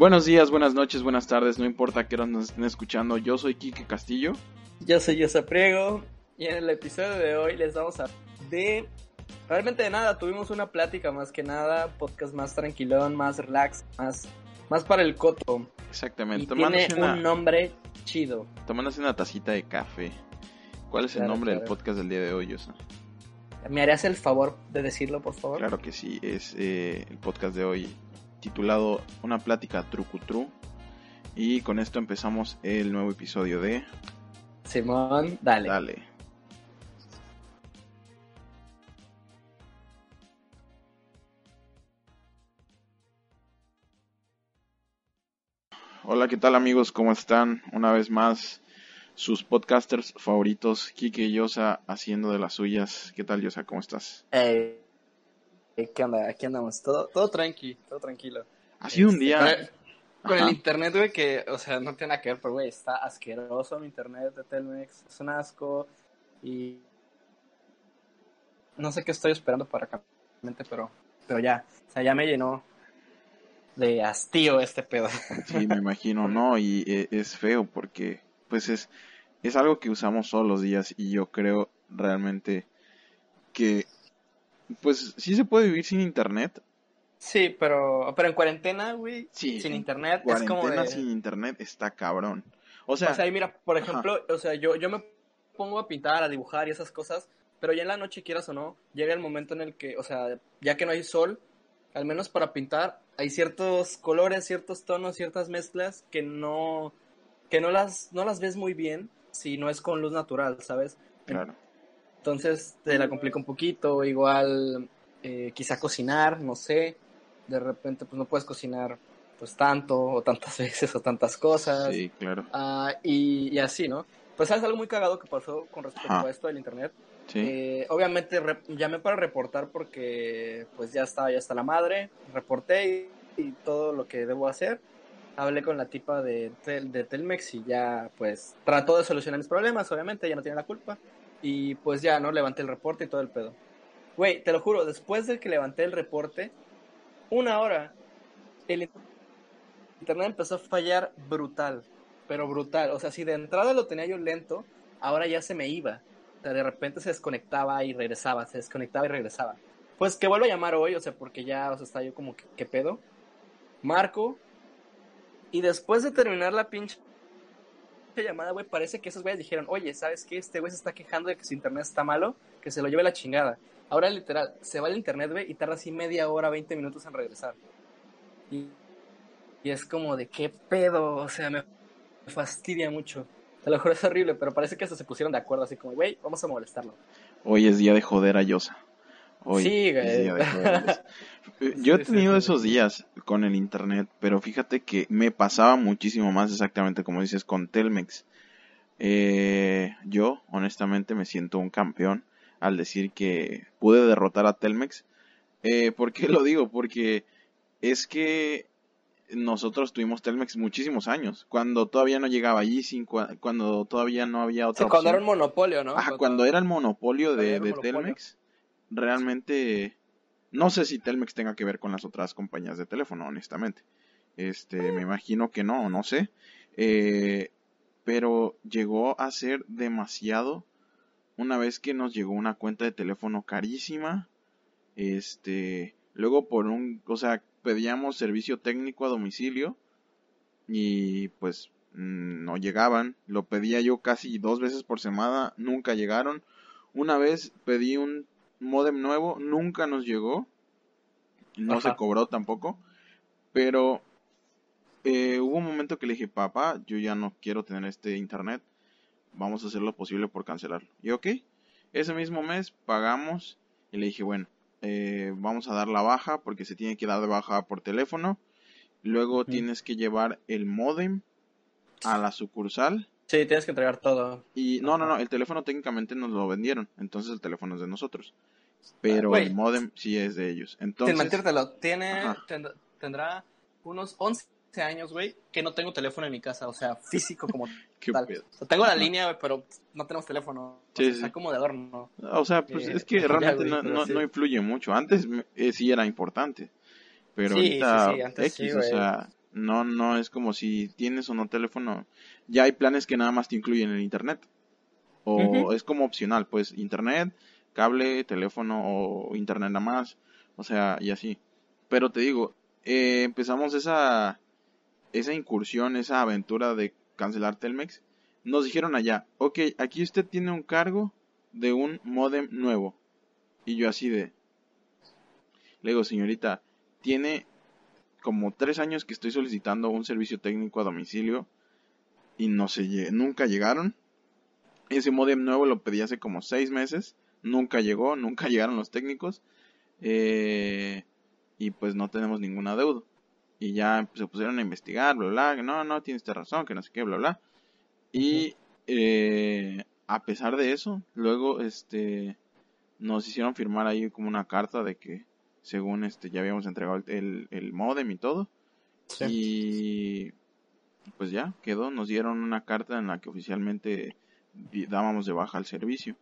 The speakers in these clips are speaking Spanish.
Buenos días, buenas noches, buenas tardes, no importa que nos estén escuchando. Yo soy Quique Castillo. Yo soy Yosa Priego. Y en el episodio de hoy les vamos a de realmente de nada. Tuvimos una plática más que nada, podcast más tranquilón, más relax, más, más para el coto. Exactamente. Y tiene un nombre chido. Tomándose una tacita de café. ¿Cuál es el nombre del podcast del día de hoy, Yosa? ¿Me harías el favor de decirlo, por favor? Claro que sí, es eh, el podcast de hoy titulado Una plática trucutru. Y con esto empezamos el nuevo episodio de... Simón, dale. Dale. Hola, ¿qué tal amigos? ¿Cómo están? Una vez más, sus podcasters favoritos, Kike y Yosa, haciendo de las suyas. ¿Qué tal, Yosa? ¿Cómo estás? Hey, ¿Qué onda? Aquí andamos. Todo, todo tranqui, todo tranquilo. Ha sido un día... Este, con el internet, güey, que, o sea, no tiene nada que ver, pero, güey, está asqueroso mi internet de Telmex. Es un asco. Y... No sé qué estoy esperando para acá, pero, pero ya. O sea, ya me llenó de hastío este pedo. Sí, me imagino, ¿no? Y eh, es feo porque, pues, es, es algo que usamos todos los días y yo creo realmente que, pues, sí se puede vivir sin internet. Sí, pero, pero en cuarentena, güey, sí, sin internet es como de... sin internet está cabrón. O sea, o sea, mira, por ejemplo, o sea, yo, yo me pongo a pintar, a dibujar y esas cosas, pero ya en la noche, quieras o no, llega el momento en el que, o sea, ya que no hay sol, al menos para pintar, hay ciertos colores, ciertos tonos, ciertas mezclas que no, que no las, no las ves muy bien si no es con luz natural, ¿sabes? Claro. Entonces te la complica un poquito, igual eh, quizá cocinar, no sé, de repente pues no puedes cocinar pues tanto o tantas veces o tantas cosas. Sí, claro. Ah, y, así, ¿no? Pues sabes algo muy cagado que pasó con respecto a esto del internet. Eh, obviamente llamé para reportar porque pues ya estaba, ya está la madre, reporté y, todo lo que debo hacer. Hablé con la tipa de, de Telmex y ya pues trató de solucionar mis problemas, obviamente, ya no tiene la culpa. Y pues ya, ¿no? Levanté el reporte y todo el pedo. Güey, te lo juro, después de que levanté el reporte, una hora, el internet empezó a fallar brutal, pero brutal. O sea, si de entrada lo tenía yo lento, ahora ya se me iba de repente se desconectaba y regresaba, se desconectaba y regresaba. Pues que vuelvo a llamar hoy, o sea, porque ya, o sea, está yo como, ¿qué pedo? Marco. Y después de terminar la pinche llamada, güey, parece que esos güeyes dijeron, oye, ¿sabes qué? Este güey se está quejando de que su internet está malo, que se lo lleve la chingada. Ahora, literal, se va el internet, güey, y tarda así media hora, 20 minutos en regresar. Y, y es como de, ¿qué pedo? O sea, me fastidia mucho. Te lo juro, es horrible, pero parece que hasta se pusieron de acuerdo, así como, güey, vamos a molestarlo. Hoy es día de joder a Yosa. Hoy sí, güey. Yo he tenido esos días con el internet, pero fíjate que me pasaba muchísimo más exactamente como dices con Telmex. Eh, yo, honestamente, me siento un campeón al decir que pude derrotar a Telmex. Eh, ¿Por qué lo digo? Porque es que nosotros tuvimos Telmex muchísimos años, cuando todavía no llegaba allí, cuando todavía no había otra sí, cuando era un monopolio, ¿no? Ajá, cuando, era el monopolio de, Telmex, realmente no sé si Telmex tenga que ver con las otras compañías de teléfono, honestamente. Este, me imagino que no, no sé. Eh, pero llegó a ser demasiado una vez que nos llegó una cuenta de teléfono carísima. Este, luego por un, o sea, pedíamos servicio técnico a domicilio y pues mm, no llegaban. Lo pedía yo casi dos veces por semana, nunca llegaron. Una vez pedí un modem nuevo, nunca nos llegó. No se cobró tampoco. Pero eh, hubo un momento que le dije, papá, yo ya no quiero tener este internet. Vamos a hacer lo posible por cancelarlo. Y ok, ese mismo mes pagamos y le dije, bueno, eh, vamos a dar la baja porque se tiene que dar de baja por teléfono. Luego tienes que llevar el modem a la sucursal. Sí, tienes que entregar todo. Y no, no, no, el teléfono técnicamente nos lo vendieron, entonces el teléfono es de nosotros. Pero el modem sí es de ellos. Entonces, sin mentírtelo, tiene, tendrá unos 11 años, güey, que no tengo teléfono en mi casa, o sea, físico como tal. tengo la línea, pero no tenemos teléfono. Sí, o sea, como de adorno. O sea, pues eh, es que realmente no, no, influye mucho. Antes eh, sí era importante, pero ahorita X, o sea, No, no es como si tienes o no teléfono. Ya hay planes que nada más te incluyen el internet. O es como opcional, pues internet, cable, teléfono o internet nada más. O sea, y así. Pero te digo, eh, empezamos esa, esa incursión, esa aventura de cancelar Telmex. Nos dijeron allá, ok, aquí usted tiene un cargo de un modem nuevo. Y yo así de... Le digo, señorita, tiene como tres años que estoy solicitando un servicio técnico a domicilio y no se nunca llegaron. Ese modem nuevo lo pedí hace como seis meses, nunca llegó, nunca llegaron los técnicos eh, y pues no tenemos ninguna deuda. Y ya se pusieron a investigar, bla, bla, no, no, tienes razón, que no sé qué, bla, bla. Y eh, a pesar de eso, luego este nos hicieron firmar ahí como una carta de que según este ya habíamos entregado el, el modem y todo. Y pues ya quedó, nos dieron una carta en la que oficialmente dábamos de baja el servicio.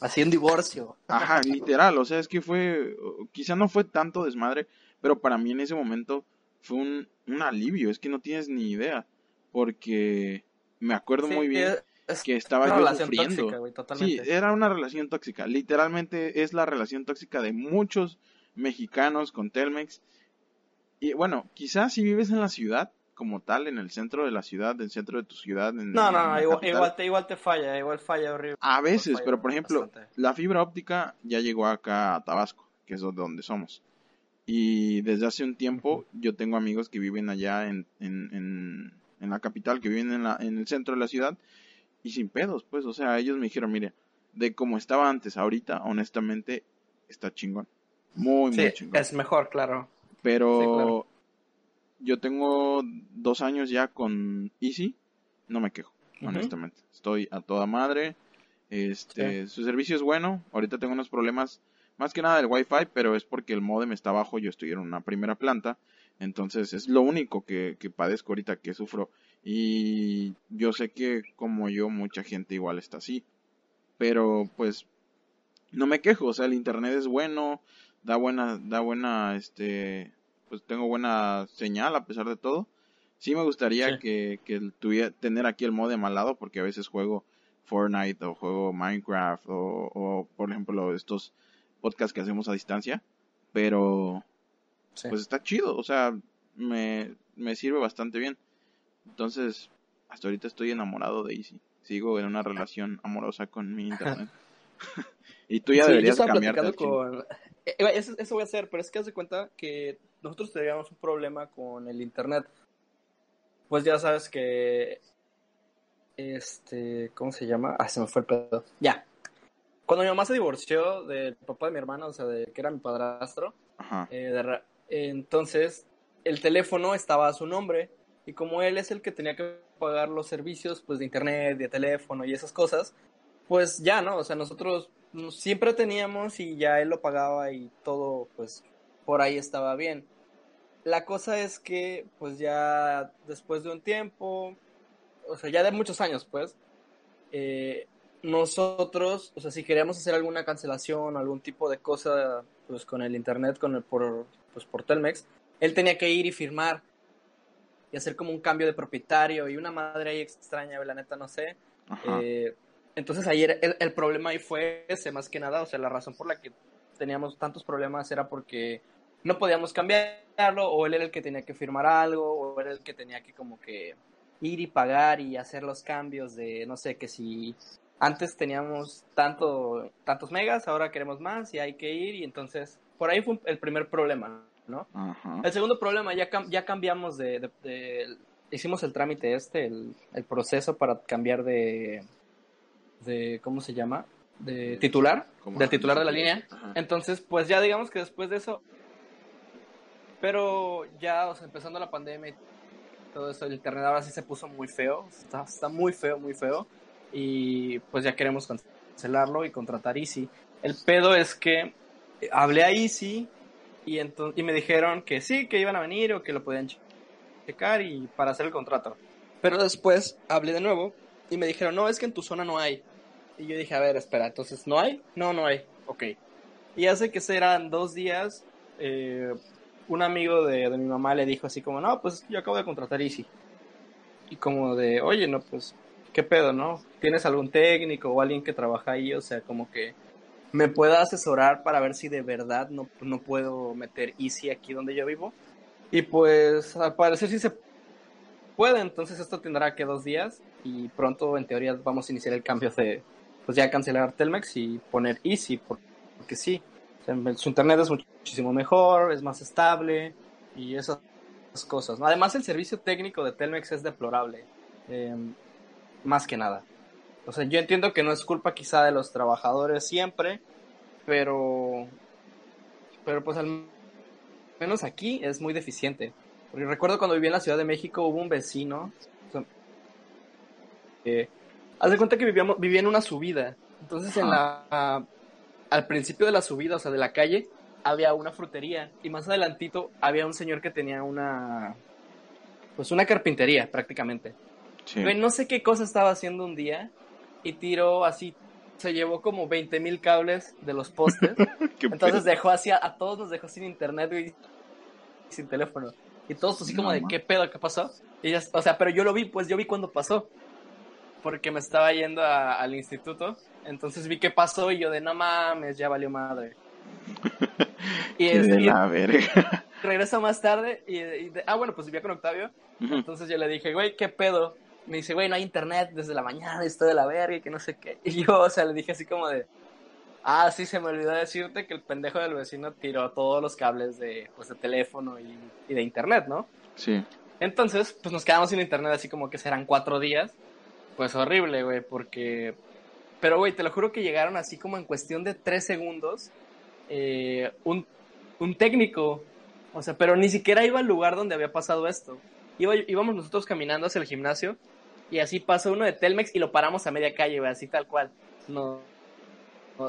Así un divorcio. Ajá, literal, o sea, es que fue, quizá no fue tanto desmadre, pero para mí en ese momento fue un, un alivio, es que no tienes ni idea, porque me acuerdo muy bien que estaba yo sufriendo. sí, era una relación tóxica, literalmente es la relación tóxica de muchos mexicanos con Telmex. Y bueno, quizás si vives en la ciudad, como tal, en el centro de la ciudad, en el centro de tu ciudad. En, no, no, igual, te, igual te falla, igual falla horrible. A veces, pero por ejemplo, la fibra óptica ya llegó acá a Tabasco, que es donde somos. Y desde hace un tiempo yo tengo amigos que viven allá en, en, en, la capital, que viven en, la, en el centro de la ciudad, y sin pedos, pues, o sea, ellos me dijeron, mire, de como estaba antes, ahorita, honestamente, está chingón. Muy, muy chingón. Es mejor, claro. Pero yo tengo dos años ya con Easy, no me quejo, honestamente. Estoy a toda madre. Este, su servicio es bueno. Ahorita tengo unos problemas, más que nada del Wi-Fi, pero es porque el modem está abajo. Yo estoy en una primera planta, entonces es lo único que, que padezco ahorita que sufro. Y yo sé que como yo, mucha gente igual está así. Pero pues no me quejo, o sea, el internet es bueno, da buena, da buena, este, pues tengo buena señal a pesar de todo. Sí me gustaría que, que tuviera, tener aquí el modem al lado porque a veces juego Fortnite o juego Minecraft o, por ejemplo estos podcasts que hacemos a distancia, pero pues está chido, o sea, me, me sirve bastante bien. Entonces, hasta ahorita estoy enamorado de Easy. Sigo en una relación amorosa con mi internet. y tú ya deberías cambiarte. Con... Eh, eso, voy a hacer, pero es que haz de cuenta que nosotros teníamos un problema con el internet. Pues ya sabes que. Este. ¿Cómo se llama? Ah, se me fue el pedo. Ya. Cuando mi mamá se divorció del papá de mi hermana, o sea, de que era mi padrastro, eh, entonces el teléfono estaba a su nombre. Y como él es el que tenía que pagar los servicios pues de internet, de teléfono y esas cosas, pues ya, ¿no? O sea, nosotros siempre teníamos y ya él lo pagaba y todo, pues por ahí estaba bien. La cosa es que, pues ya después de un tiempo, o sea, ya de muchos años, pues, eh, nosotros, o sea, si queríamos hacer alguna cancelación o algún tipo de cosa, pues con el internet, con el por, pues, por Telmex, él tenía que ir y firmar y hacer como un cambio de propietario y una madre ahí extraña, la neta no sé. Eh, entonces ayer el, problema ahí fue ese, más que nada, o sea, la razón por la que teníamos tantos problemas era porque no podíamos cambiarlo, o él era el que tenía que firmar algo, o era el que tenía que como que ir y pagar y hacer los cambios de, no sé, que si antes teníamos tanto, tantos megas, ahora queremos más y hay que ir, y entonces por ahí fue el primer problema, ¿no? El segundo problema, ya, ya cambiamos de, hicimos el trámite este, el, el proceso para cambiar de, de ¿cómo se llama? De titular, del titular de la línea. Entonces, pues ya digamos que después de eso, pero ya, o sea, empezando la pandemia y todo eso, el internet ahora sí se puso muy feo, está, está muy feo, muy feo, y pues ya queremos cancelarlo y contratar Easy. El pedo es que hablé a Easy y, y me dijeron que sí, que iban a venir o que lo podían checar y para hacer el contrato. Pero después hablé de nuevo y me dijeron, no, es que en tu zona no hay. Y yo dije, a ver, espera, entonces, ¿no hay? No, no hay. Ok. Y hace que serán dos días, eh, un amigo de, de mi mamá le dijo así como, no, pues yo acabo de contratar Easy. Y como de, oye, no, pues, ¿qué pedo, no? ¿Tienes algún técnico o alguien que trabaja ahí? O sea, como que me pueda asesorar para ver si de verdad no, no puedo meter Easy aquí donde yo vivo. Y pues, al parecer sí se puede, entonces esto tendrá que dos días y pronto en teoría vamos a iniciar el cambio de, pues ya cancelar Telmex y poner Easy, porque sí, su internet es muchísimo mejor, es más estable y esas cosas. Además, el servicio técnico de Telmex es deplorable, em, más que nada. O sea, yo entiendo que no es culpa quizá de los trabajadores siempre, pero, pero pues al menos aquí es muy deficiente. Porque recuerdo cuando viví en la Ciudad de México hubo un vecino, haz de cuenta que vivíamos, vivía en una subida. Entonces en la al principio de la subida, o sea, de la calle, había una frutería y más adelantito había un señor que tenía una pues una carpintería prácticamente. no sé qué cosa estaba haciendo un día y tiró así, se llevó como 20 mil cables de los postes. Entonces dejó así, a, todos nos dejó sin internet y sin teléfono. Y todos así como de, ¿qué pedo? ¿Qué pasó? Y ya, o sea, pero yo lo vi, pues yo vi cuando pasó. Porque me estaba yendo al instituto entonces vi qué pasó y yo de no mames, ya valió madre. y es de la verga. Regresa más tarde y, ah bueno, pues vivía con Octavio. Entonces yo le dije, güey, ¿qué pedo? Me dice, güey, no hay internet desde la mañana, estoy de la verga y que no sé qué. Y yo, o sea, le dije así como de, ah, sí, se me olvidó decirte que el pendejo del vecino tiró todos los cables de, pues, de teléfono y, y de internet, ¿no? Sí. Entonces, pues nos quedamos sin internet así como que serán cuatro días. Pues horrible, güey, porque pero, güey, te lo juro que llegaron así como en cuestión de tres segundos. Eh, un, un, técnico. O sea, pero ni siquiera iba al lugar donde había pasado esto. Iba, íbamos nosotros caminando hacia el gimnasio. Y así pasó uno de Telmex y lo paramos a media calle, güey, así tal cual. No,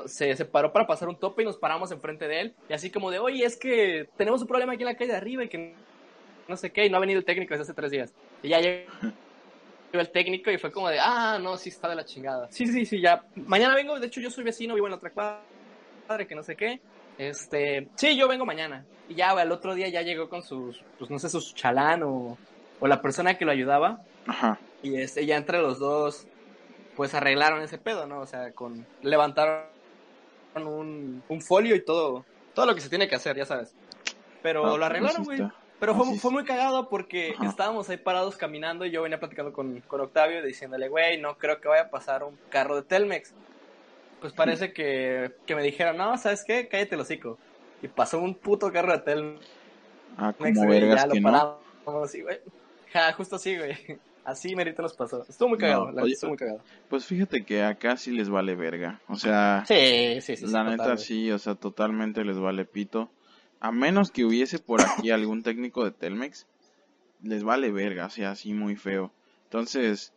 se, se, paró para pasar un tope y nos paramos enfrente de él. Y así como de, oye, es que tenemos un problema aquí en la calle de arriba y que no sé qué. Y no ha venido el técnico desde hace tres días. Y ya llegó el técnico y fue como de, ah, no, sí está de la chingada. Sí, sí, sí, ya. Mañana vengo, de hecho yo soy vecino, vivo en la otra cuadra, que no sé qué. Este, sí, yo vengo mañana. Y ya, güey, al otro día ya llegó con sus, pues no sé, sus chalán o, o la persona que lo ayudaba. Ajá. Y este, ya entre los dos, pues arreglaron ese pedo, ¿no? O sea, con, levantaron un, un folio y todo, todo lo que se tiene que hacer, ya sabes. Pero ah, lo arreglaron, güey. Pero fue, fue, muy cagado porque estábamos ahí parados caminando y yo venía platicando con, con Octavio diciéndole, güey, no creo que vaya a pasar un carro de Telmex. Pues parece que, que me dijeron, no, ¿sabes qué? Cállate el hocico. Y pasó un puto carro de Telmex. Ah, como vergas ya que lo paramos, güey. Ja, justo así, güey. Así merito nos pasó. Estuvo muy cagado, la estuvo muy cagado. Pues fíjate que acá sí les vale verga. O sea, sí, sí, sí, la neta sí, o sea, totalmente les vale pito a menos que hubiese por aquí algún técnico de Telmex, les vale verga, o sea, así muy feo. Entonces,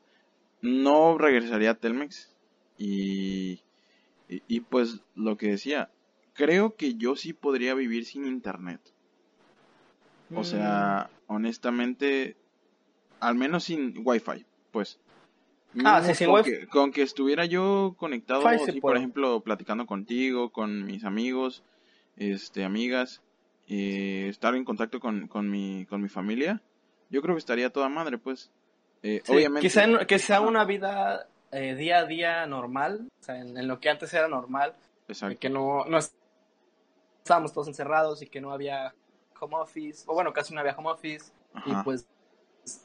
no regresaría a Telmex y, y, pues lo que decía, creo que yo sí podría vivir sin internet. O sea, mm. honestamente, al menos sin wifi, pues. Ah, sí, con, que, con que estuviera yo conectado, por ejemplo, platicando contigo, con mis amigos, este, amigas, y estar en contacto con, con, mi, con mi familia, yo creo que estaría toda madre, pues. Eh, obviamente. Quizá, que sea una vida eh, día a día normal, o sea, en, lo que antes era normal. Exacto. Que no, no estábamos todos encerrados y que no había home office, o bueno, casi no había home office, y pues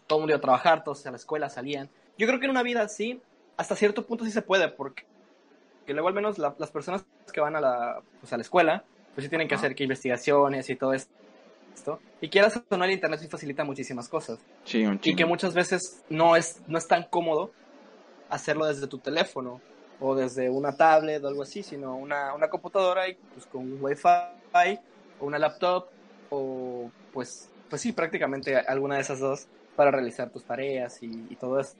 todo el mundo iba a trabajar, todos a la escuela salían. Yo creo que en una vida así, hasta cierto punto sí se puede, porque que luego al menos las personas que van a la, pues a la escuela, pues sí tienen que hacer que investigaciones y todo esto. Y quieras o no, el internet sí facilita muchísimas cosas. Sí, un y que muchas veces no es, no es tan cómodo hacerlo desde tu teléfono o desde una tablet o algo así, sino una, una computadora y pues con un wifi o una laptop o pues, pues sí, prácticamente alguna de esas dos para realizar tus tareas y, todo eso.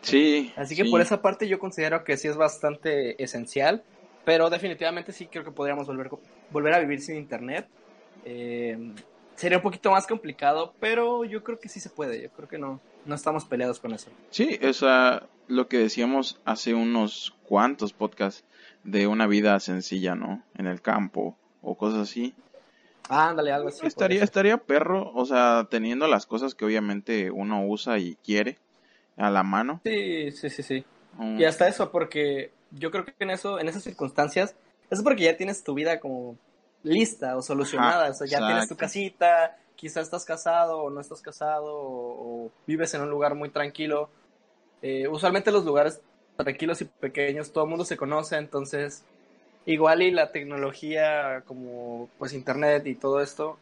Sí. Así que por esa parte yo considero que sí es bastante esencial pero definitivamente sí creo que podríamos volver, volver a vivir sin internet. Eh, sería un poquito más complicado, pero yo creo que sí se puede. Yo creo que no, no estamos peleados con eso. Sí, o sea, lo que decíamos hace unos cuantos podcasts de una vida sencilla, ¿no? En el campo o cosas así. Ándale, algo así. Estaría, estaría perro, o sea, teniendo las cosas que obviamente uno usa y quiere a la mano. Sí, sí, sí, sí. Y hasta eso, porque yo creo que en eso, en esas circunstancias, es porque ya tienes tu vida como lista o solucionada, o sea, ya tienes tu casita, quizás estás casado o no estás casado o, vives en un lugar muy tranquilo. Eh, usualmente los lugares tranquilos y pequeños, todo el mundo se conoce, entonces igual y la tecnología como pues internet y todo esto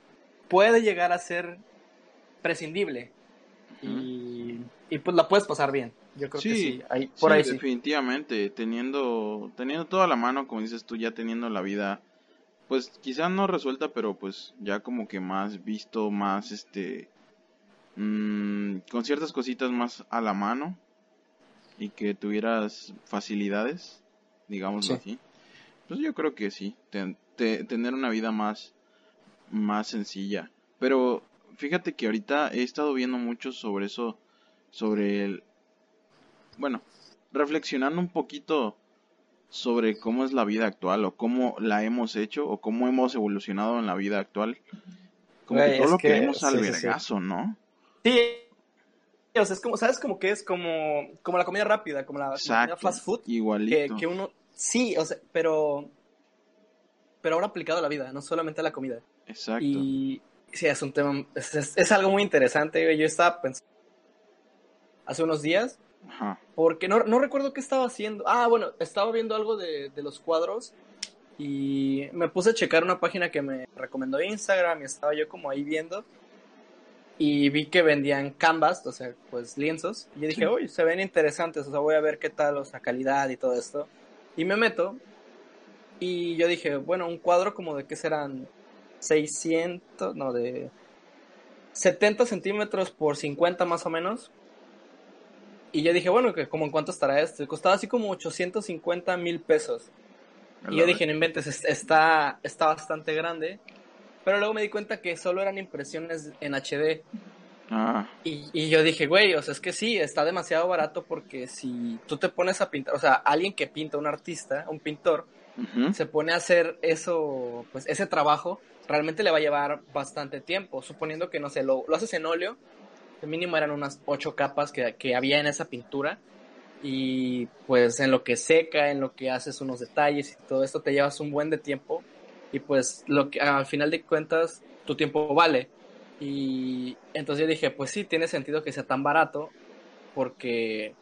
puede llegar a ser prescindible y, pues la puedes pasar bien. Yo creo que sí, por ahí definitivamente, teniendo teniendo toda la mano, como dices tú, ya teniendo la vida pues quizá no resuelta, pero pues ya como que más visto, más este mmm, con ciertas cositas más a la mano y que tuvieras facilidades, digámoslo así. Pues yo creo que sí, tener una vida más, más sencilla. Pero fíjate que ahorita he estado viendo mucho sobre eso, sobre el... Bueno, reflexionando un poquito sobre cómo es la vida actual o cómo la hemos hecho o cómo hemos evolucionado en la vida actual. Como que todo lo que, vemos al vergazo, ¿no? Sí, o sea, es como, ¿sabes? Como que es como, como la comida rápida, como la, fast food. Igualito. Que, uno, sí, o sea, pero, pero ahora aplicado a la vida, no solamente a la comida. Exacto. Y sí, es un tema, es, algo muy interesante. Yo estaba pensando hace unos días, Ajá. porque no, no recuerdo qué estaba haciendo. Ah, bueno, estaba viendo algo de, de los cuadros y me puse a checar una página que me recomendó Instagram y estaba yo como ahí viendo y vi que vendían canvas, o sea, pues lienzos. Y yo dije, uy, se ven interesantes, o sea, voy a ver qué tal, o sea, calidad y todo esto. Y me meto. Y yo dije, bueno, un cuadro como de qué serán 600, no, de 70 centímetros por 50 más o menos. Y yo dije, bueno, que como en cuánto estará esto. Costaba así como 850 mil pesos. Y yo dije, no inventes, está, está bastante grande. Pero luego me di cuenta que solo eran impresiones en HD. Ah. Y, yo dije, güey, o sea, es que sí, está demasiado barato porque si tú te pones a pintar, o sea, alguien que pinta, un artista, un pintor, se pone a hacer eso, pues ese trabajo, realmente le va a llevar bastante tiempo, suponiendo que, no sé, lo, lo haces en óleo, mínimo eran unas ocho capas que, que había en esa pintura, y pues en lo que seca, en lo que haces unos detalles y todo esto, te llevas un buen de tiempo y pues lo que al final de cuentas tu tiempo vale. Y entonces yo dije, pues sí, tiene sentido que sea tan barato porque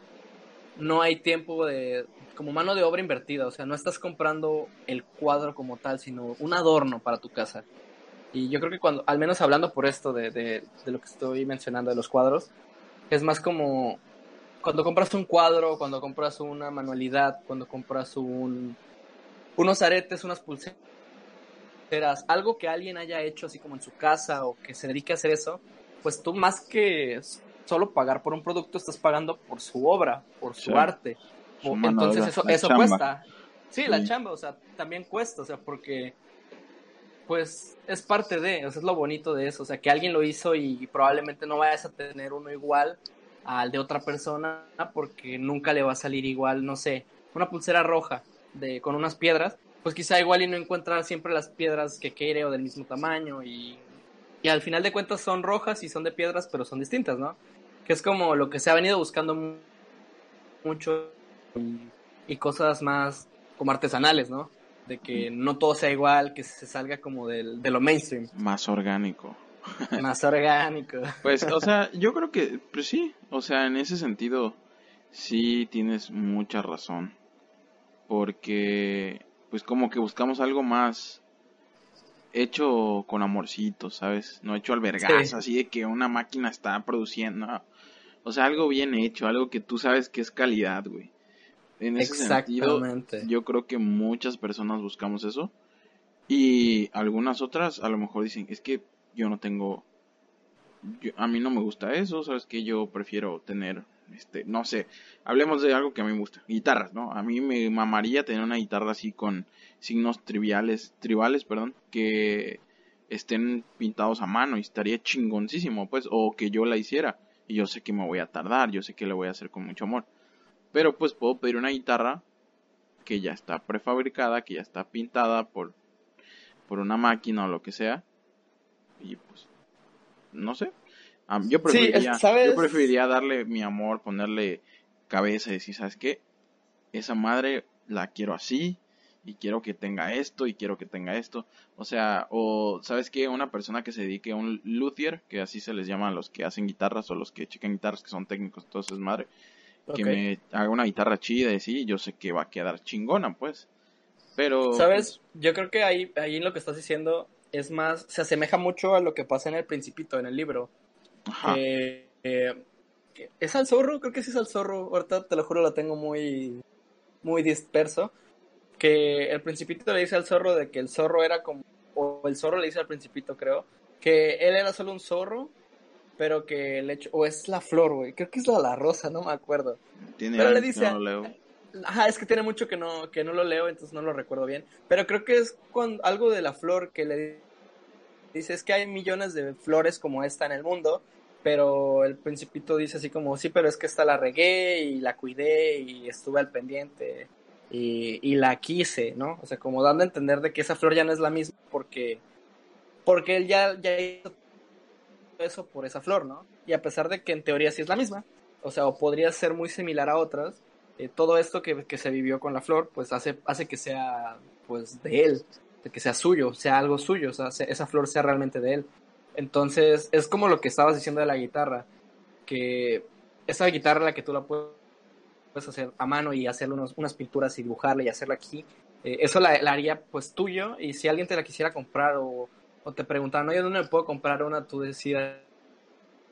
no hay tiempo de como mano de obra invertida, o sea, no estás comprando el cuadro como tal, sino un adorno para tu casa. Y yo creo que cuando, al menos hablando por esto de, de, de lo que estoy mencionando de los cuadros, es más como cuando compras un cuadro, cuando compras una manualidad, cuando compras un, unos aretes, unas pulseras, algo que alguien haya hecho así como en su casa o que se dedique a hacer eso, pues tú más que solo pagar por un producto, estás pagando por su obra, por su arte. Entonces eso, eso cuesta. Sí, la chamba, o sea, también cuesta, o sea, porque pues es parte de, o sea, es lo bonito de eso, o sea, que alguien lo hizo y probablemente no vayas a tener uno igual al de otra persona porque nunca le va a salir igual, no sé, una pulsera roja de con unas piedras, pues quizá igual y no encuentra siempre las piedras que quiere o del mismo tamaño y, y al final de cuentas son rojas y son de piedras pero son distintas, ¿no? Que es como lo que se ha venido buscando mucho y, cosas más como artesanales, ¿no? De que no todo sea igual, que se salga como del, de lo mainstream. Más orgánico. Más orgánico. Pues, o sea, yo creo que, pues sí, o sea, en ese sentido, sí tienes mucha razón. Porque pues como que buscamos algo más hecho con amorcito, ¿sabes? No hecho al así de que una máquina está produciendo. O sea, algo bien hecho, algo que tú sabes que es calidad, güey. En ese sentido, yo creo que muchas personas buscamos eso. Y algunas otras a lo mejor dicen, es que yo no tengo... a mí no me gusta eso, ¿sabes? Que yo prefiero tener este, no sé, hablemos de algo que a mí me gusta, guitarras, ¿no? A mí me mamaría tener una guitarra así con signos triviales, tribales, perdón, que estén pintados a mano y estaría chingoncísimo, pues, o que yo la hiciera. Y yo sé que me voy a tardar, yo sé que la voy a hacer con mucho amor. Pero pues puedo pedir una guitarra que ya está prefabricada, que ya está pintada por, por una máquina o lo que sea. y pues, no sé. yo, preferiría, yo preferiría darle mi amor, ponerle cabeza y decir, ¿sabes qué? Esa madre la quiero así, y quiero que tenga esto y quiero que tenga esto. O sea, o sabes que una persona que se dedique a un luthier, que así se les llama a los que hacen guitarras o los que chequen guitarras que son técnicos, entonces madre, que me haga una guitarra chida y sí, yo sé que va a quedar chingona, pues. Pero ¿Sabes? Yo creo que ahí ahí en lo que estás diciendo es más se asemeja mucho a lo que pasa en el Principito en el libro. Ajá. ¿Es al zorro? Creo que sí es al zorro. Ahorita te lo juro, lo tengo muy muy disperso que el principito le dice al zorro de que el zorro era como, o el zorro le dice al principito, creo, que él era solo un zorro, pero que el hecho, o es la flor, güey, creo que es la, la rosa, no me acuerdo. Tiene pero le dice, no lo leo. Ajá, es que tiene mucho que no, que no lo leo, entonces no lo recuerdo bien. Pero creo que es cuando, algo de la flor que le dice, es que hay millones de flores como esta en el mundo, pero el principito dice así como, sí, pero es que esta la regué y la cuidé y estuve al pendiente y, la quise, ¿no? O sea, como dando a entender de que esa flor ya no es la misma porque, porque él ya, ya hizo eso por esa flor, ¿no? Y a pesar de que en teoría sí es la misma, o sea, o podría ser muy similar a otras, eh, todo esto que, que, se vivió con la flor, pues hace, hace que sea, pues, de él, de que sea suyo, sea algo suyo, o sea, esa flor sea realmente de él. Entonces, es como lo que estabas diciendo de la guitarra, que esa guitarra la que tú la puedes hacer a mano y hacer unos, unas pinturas y dibujarla y hacerla aquí. Eh, eso la, haría pues tuyo y si alguien te la quisiera comprar o, o te preguntaran, no, yo dónde me puedo comprar una, tú decías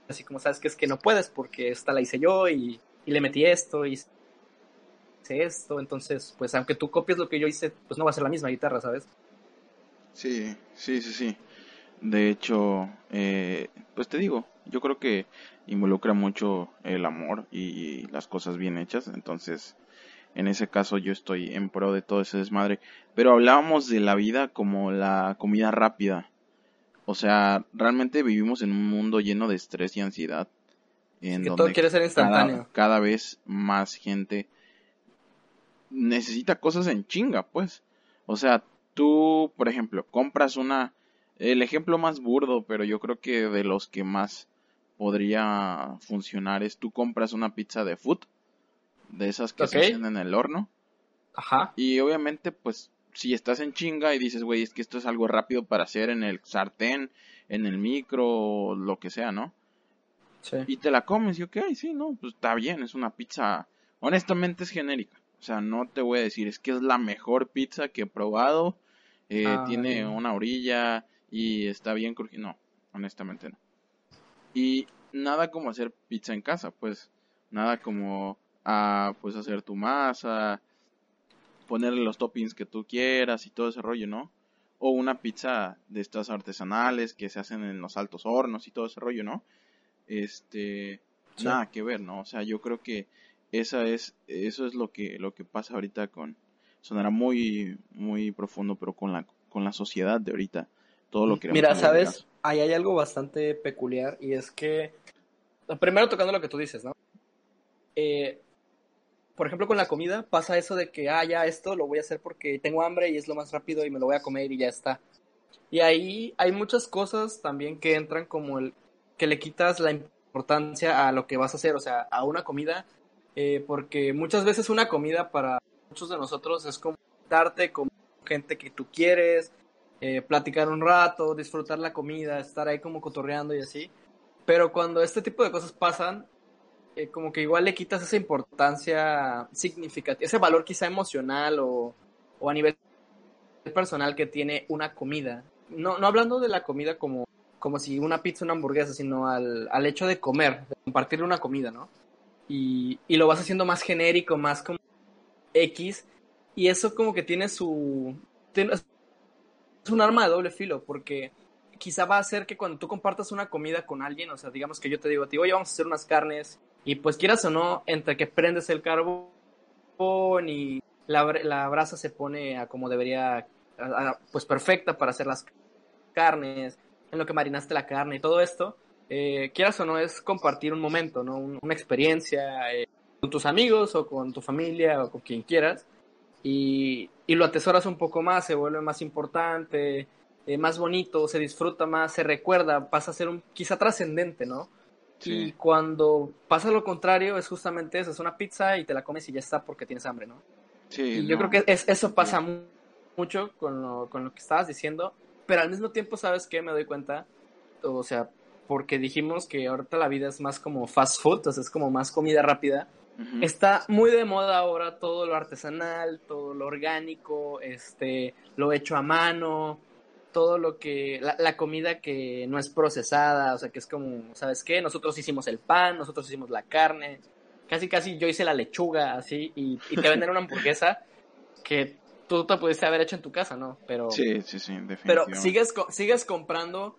así como sabes que es que no puedes porque esta la hice yo y, y le metí esto y hice esto, entonces pues aunque tú copies lo que yo hice, pues no va a ser la misma guitarra, ¿sabes? Sí, sí, sí, sí. De hecho, eh, pues te digo, yo creo que involucra mucho el amor y las cosas bien hechas, entonces en ese caso yo estoy en pro de todo ese desmadre. Pero hablábamos de la vida como la comida rápida. O sea, realmente vivimos en un mundo lleno de estrés y ansiedad. En donde todo quiere ser instantáneo. Cada, vez más gente necesita cosas en chinga, pues. O sea, tú, por ejemplo, compras una... El ejemplo más burdo, pero yo creo que de los que más podría funcionar es tú compras una pizza de food, de esas que se hacen en el horno. Ajá. Y obviamente, pues, si estás en chinga y dices, güey, es que esto es algo rápido para hacer en el sartén, en el micro, lo que sea, ¿no? Sí. Y te la comes y ok, sí, no, pues está bien, es una pizza, honestamente es genérica. O sea, no te voy a decir, es que es la mejor pizza que he probado, eh, ah, tiene una orilla y está bien crujiente. No, honestamente no. Y nada como hacer pizza en casa, pues nada como a ah, pues hacer tu masa, ponerle los toppings que tú quieras y todo ese rollo, ¿no? O una pizza de estas artesanales que se hacen en los altos hornos y todo ese rollo, ¿no? Este, nada que ver, ¿no? O sea, yo creo que esa es eso es lo que lo que pasa ahorita con sonará muy muy profundo, pero con la con la sociedad de ahorita todo lo que Mira, ¿sabes? ahí hay algo bastante peculiar y es que, primero tocando lo que tú dices, ¿no? Eh, por ejemplo, con la comida pasa eso de que, ah, ya esto lo voy a hacer porque tengo hambre y es lo más rápido y me lo voy a comer y ya está. Y ahí hay muchas cosas también que entran como el que le quitas la importancia a lo que vas a hacer, o sea, a una comida, eh, porque muchas veces una comida para muchos de nosotros es como darte con gente que tú quieres, eh, platicar un rato, disfrutar la comida, estar ahí como cotorreando y así. Pero cuando este tipo de cosas pasan, eh, como que igual le quitas esa importancia significativa, ese valor quizá emocional o, o, a nivel personal que tiene una comida. No, no hablando de la comida como, como si una pizza, una hamburguesa, sino al, al hecho de comer, de compartir una comida, ¿no? Y, y lo vas haciendo más genérico, más como X, y eso como que tiene su... Es un arma de doble filo, porque quizá va a hacer que cuando tú compartas una comida con alguien, o sea, digamos que yo te digo a ti, oye, vamos a hacer unas carnes, y pues quieras o no, entre que prendes el carbón y la, la brasa se pone a como debería, pues perfecta para hacer las carnes, en lo que marinaste la carne y todo esto, eh, quieras o no, es compartir un momento, ¿no? una experiencia eh, con tus amigos o con tu familia o con quien quieras y, y, lo atesoras un poco más, se vuelve más importante eh, más bonito, se disfruta más, se recuerda, pasa a ser un quizá trascendente, ¿no? Y cuando pasa lo contrario, es justamente eso, es una pizza y te la comes y ya está porque tienes hambre, ¿no? Sí. Y yo creo que es, eso pasa mucho con lo, con lo que estabas diciendo, pero al mismo tiempo, ¿sabes qué? Me doy cuenta, o sea, porque dijimos que ahorita la vida es más como fast food, entonces es como más comida rápida. Está muy de moda ahora todo lo artesanal, todo lo orgánico, este, lo hecho a mano, todo lo que, la, comida que no es procesada, o sea, que es como, ¿sabes qué? Nosotros hicimos el pan, nosotros hicimos la carne, casi casi yo hice la lechuga, así, y, te venden una hamburguesa que tú te pudiste haber hecho en tu casa, ¿no? Pero, sí, sí, sí, definitivamente. Pero sigues, sigues comprando,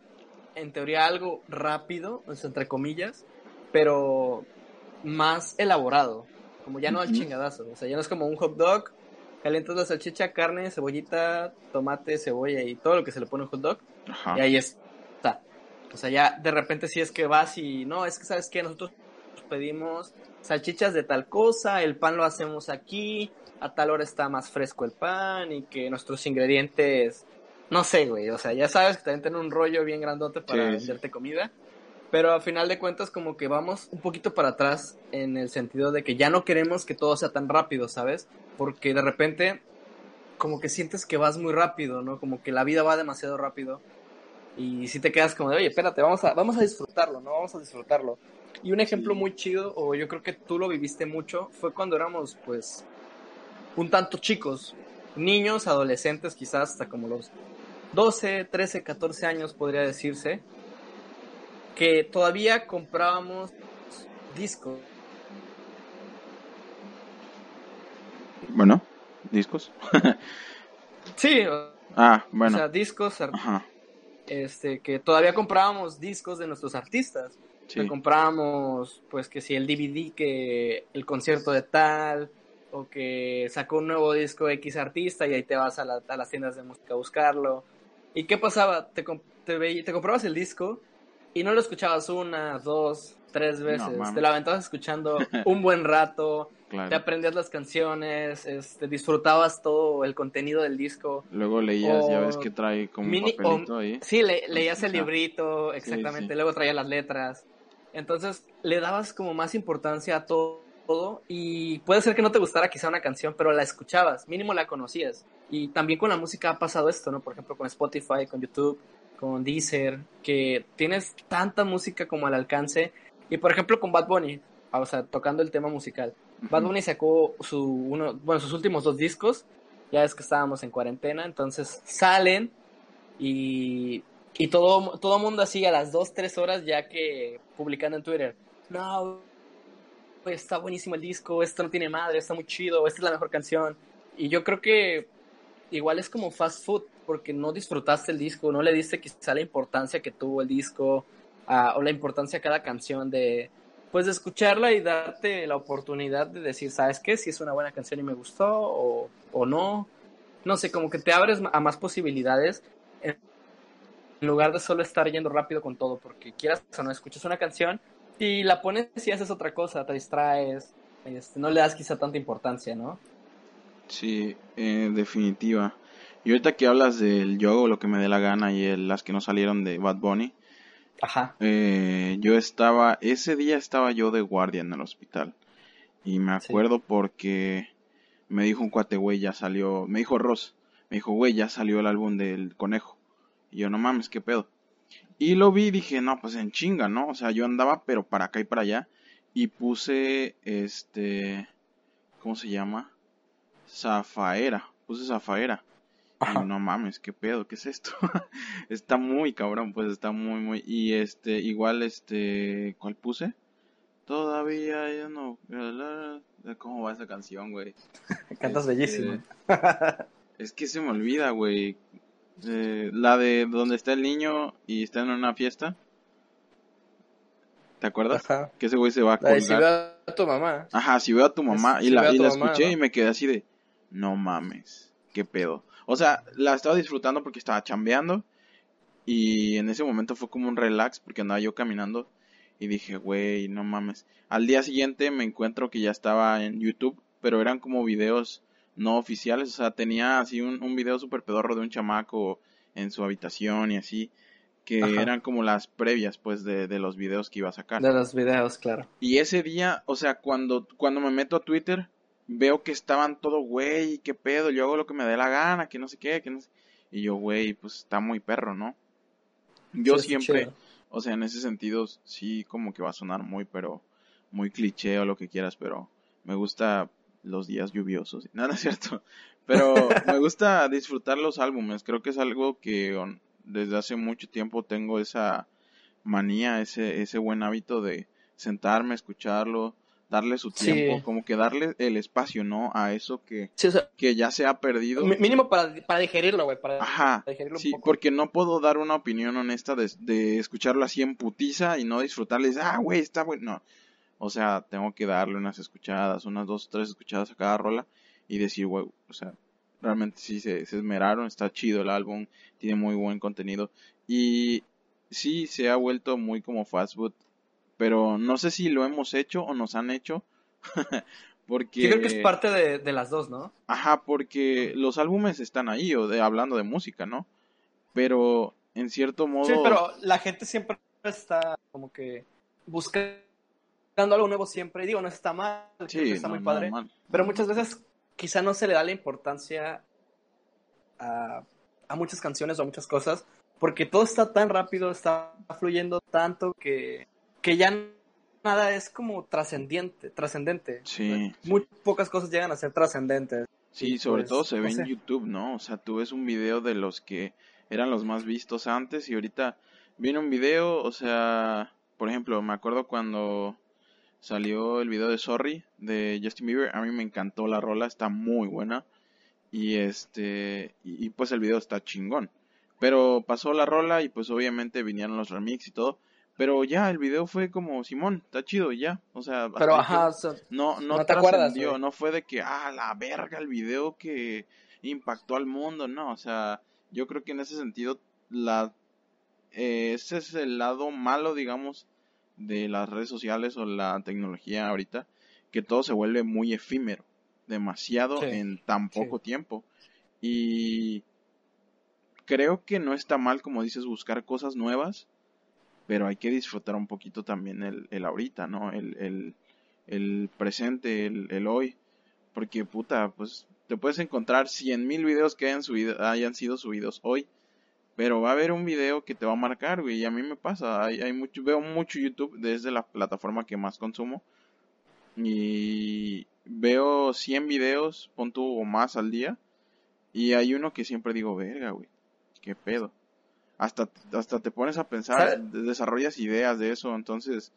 en teoría, algo rápido, entre comillas, pero más elaborado, como ya no al chingadazo, o sea, ya no es como un hot dog calientas la salchicha, carne, cebollita, tomate, cebolla y todo lo que se le pone un hot dog. Y ahí está. O sea, ya de repente si es que vas y no, es que sabes que nosotros pedimos salchichas de tal cosa, el pan lo hacemos aquí, a tal hora está más fresco el pan y que nuestros ingredientes, no sé, güey, o sea, ya sabes que también tienen un rollo bien grandote para venderte comida. Pero a final de cuentas como que vamos un poquito para atrás en el sentido de que ya no queremos que todo sea tan rápido, ¿sabes? Porque de repente como que sientes que vas muy rápido, ¿no? Como que la vida va demasiado rápido. Y si te quedas como de, oye, espérate, vamos a, vamos a disfrutarlo, ¿no? Vamos a disfrutarlo. Y un ejemplo muy chido, o yo creo que tú lo viviste mucho, fue cuando éramos, pues, un tanto chicos, niños, adolescentes, quizás hasta como los 12, 13, 14 años, podría decirse que todavía comprábamos discos. Bueno, discos. sí. Ah, bueno. O sea, discos. Este, que todavía comprábamos discos de nuestros artistas. Sí. comprábamos, pues, que si el DVD, que el concierto de tal, o que sacó un nuevo disco X artista y ahí te vas a, las tiendas de música a buscarlo. ¿Y qué pasaba? Te, te, te comprabas el disco y no lo escuchabas una, dos, tres veces. te lo aventabas escuchando un buen rato. Te aprendías las canciones, este, disfrutabas todo el contenido del disco. Luego leías, ya ves que trae como un papelito ahí. Sí, leías el librito, exactamente. Luego traía las letras. Entonces le dabas como más importancia a todo, todo y puede ser que no te gustara quizá una canción, pero la escuchabas, mínimo la conocías. Y también con la música ha pasado esto, ¿no? Por ejemplo, con Spotify, con YouTube con Deezer, que tienes tanta música como al alcance. Y por ejemplo con Bad Bunny, o sea, tocando el tema musical. Bad Bunny sacó su uno, bueno, sus últimos dos discos, ya es que estábamos en cuarentena, entonces salen y, y todo, todo mundo así a las dos, tres horas ya que publicando en Twitter, no, está buenísimo el disco, esto no tiene madre, está muy chido, esta es la mejor canción. Y yo creo que igual es como fast food, porque no disfrutaste el disco, no le diste quizá la importancia que tuvo el disco o la importancia a cada canción de pues de escucharla y darte la oportunidad de decir, ¿sabes qué? Si es una buena canción y me gustó o, o no. No sé, como que te abres a más posibilidades en lugar de solo estar yendo rápido con todo, porque quieras o no, escuchas una canción y la pones y haces otra cosa, te distraes, este, no le das quizá tanta importancia, ¿no? Sí, en definitiva. Y ahorita que hablas del yo lo que me dé la gana y el, las que no salieron de Bad Bunny. Ajá. Eh, yo estaba, ese día estaba yo de guardia en el hospital. Y me acuerdo porque me dijo un cuate, güey, ya salió, me dijo Ross, me dijo, güey, ya salió el álbum del conejo. Y yo, no mames, qué pedo. Y lo vi y dije, no, pues en chinga, ¿no? O sea, yo andaba, pero para acá y para allá. Y puse, este, ¿cómo se llama? Zafaera, puse Zafaera. Y no mames, qué pedo, ¿qué es esto? está muy cabrón, pues está muy, muy. Y este, igual, este, ¿cuál puse? Todavía yo no. ¿Cómo va esa canción, güey? Cantas este, bellísimo. es que se me olvida, güey. Eh, la de donde está el niño y está en una fiesta. ¿Te acuerdas? Que ese güey se va a colgar. si veo a tu mamá. Ajá, si veo a tu mamá. y la, y la escuché y me quedé así de. No mames, qué pedo. O sea, la estaba disfrutando porque estaba chambeando. Y en ese momento fue como un relax porque andaba yo caminando. Y dije, güey, no mames. Al día siguiente me encuentro que ya estaba en YouTube. Pero eran como videos no oficiales. O sea, tenía así un, un video súper pedorro de un chamaco en su habitación y así, que eran como las previas, pues, de, de, los videos que iba a sacar. De los videos, claro. Y ese día, o sea, cuando, cuando me meto a Twitter, veo que estaban todo, güey, qué pedo, yo hago lo que me dé la gana, que no sé qué, que no sé. Y yo, güey, pues está muy perro, ¿no? Yo siempre, o sea, en ese sentido, sí, como que va a sonar muy, pero muy cliché o lo que quieras, pero me gusta los días lluviosos. No, no es cierto. Pero me gusta disfrutar los álbumes. Creo que es algo que desde hace mucho tiempo tengo esa manía, ese, ese buen hábito de sentarme, escucharlo, darle su tiempo, como que darle el espacio, ¿no? A eso que, que ya se ha perdido. Mínimo para, para digerirlo, güey. Para, Ajá. sí, porque no puedo dar una opinión honesta de, de, escucharlo así en putiza y no disfrutarles, ah, güey, está bueno. O sea, tengo que darle unas escuchadas, unas dos, tres escuchadas a cada rola y decir, güey, o sea, realmente sí se, se esmeraron, está chido el álbum, tiene muy buen contenido y sí se ha vuelto muy como fast food pero no sé si lo hemos hecho o nos han hecho. porque... Yo creo que es parte de, las dos, ¿no? Ajá, porque los álbumes están ahí, o de, hablando de música, ¿no? Pero en cierto modo... Sí, pero la gente siempre está como que buscando algo nuevo siempre. Y digo, no está mal, sí, está muy padre. Pero muchas veces quizá no se le da la importancia a, a muchas canciones o a muchas cosas, porque todo está tan rápido, está fluyendo tanto que que ya nada es como trascendiente, trascendente. Sí. Muy pocas cosas llegan a ser trascendentes. Sí, sobre pues, todo se ve en YouTube, ¿no? O sea, tú ves un video de los que eran los más vistos antes y ahorita viene un video, o sea, por ejemplo, me acuerdo cuando salió el video de Sorry de Justin Bieber, a mí me encantó la rola, está muy buena y este y pues el video está chingón. Pero pasó la rola y pues obviamente vinieron los remix y todo, pero ya, el video fue como, Simón, está chido ya. O sea, pero ajá, no, no, te acuerdas, no fue de que, ah, la verga, el video que impactó al mundo, no, o sea, yo creo que en ese sentido, la, eh, ese es el lado malo, digamos, de las redes sociales o la tecnología ahorita, que todo se vuelve muy efímero, demasiado en tan poco tiempo. Y creo que no está mal, como dices, buscar cosas nuevas pero hay que disfrutar un poquito también el, el ahorita, ¿no? El, el, el presente, el, el, hoy, porque puta, pues te puedes encontrar cien mil videos que hayan, subido, hayan sido subidos hoy, pero va a haber un video que te va a marcar, güey, y a mí me pasa, hay, hay mucho, veo mucho YouTube desde la plataforma que más consumo, y veo 100 videos, pon o más al día, y hay uno que siempre digo, verga, güey, qué pedo hasta, hasta te pones a pensar, desarrollas ideas de eso, entonces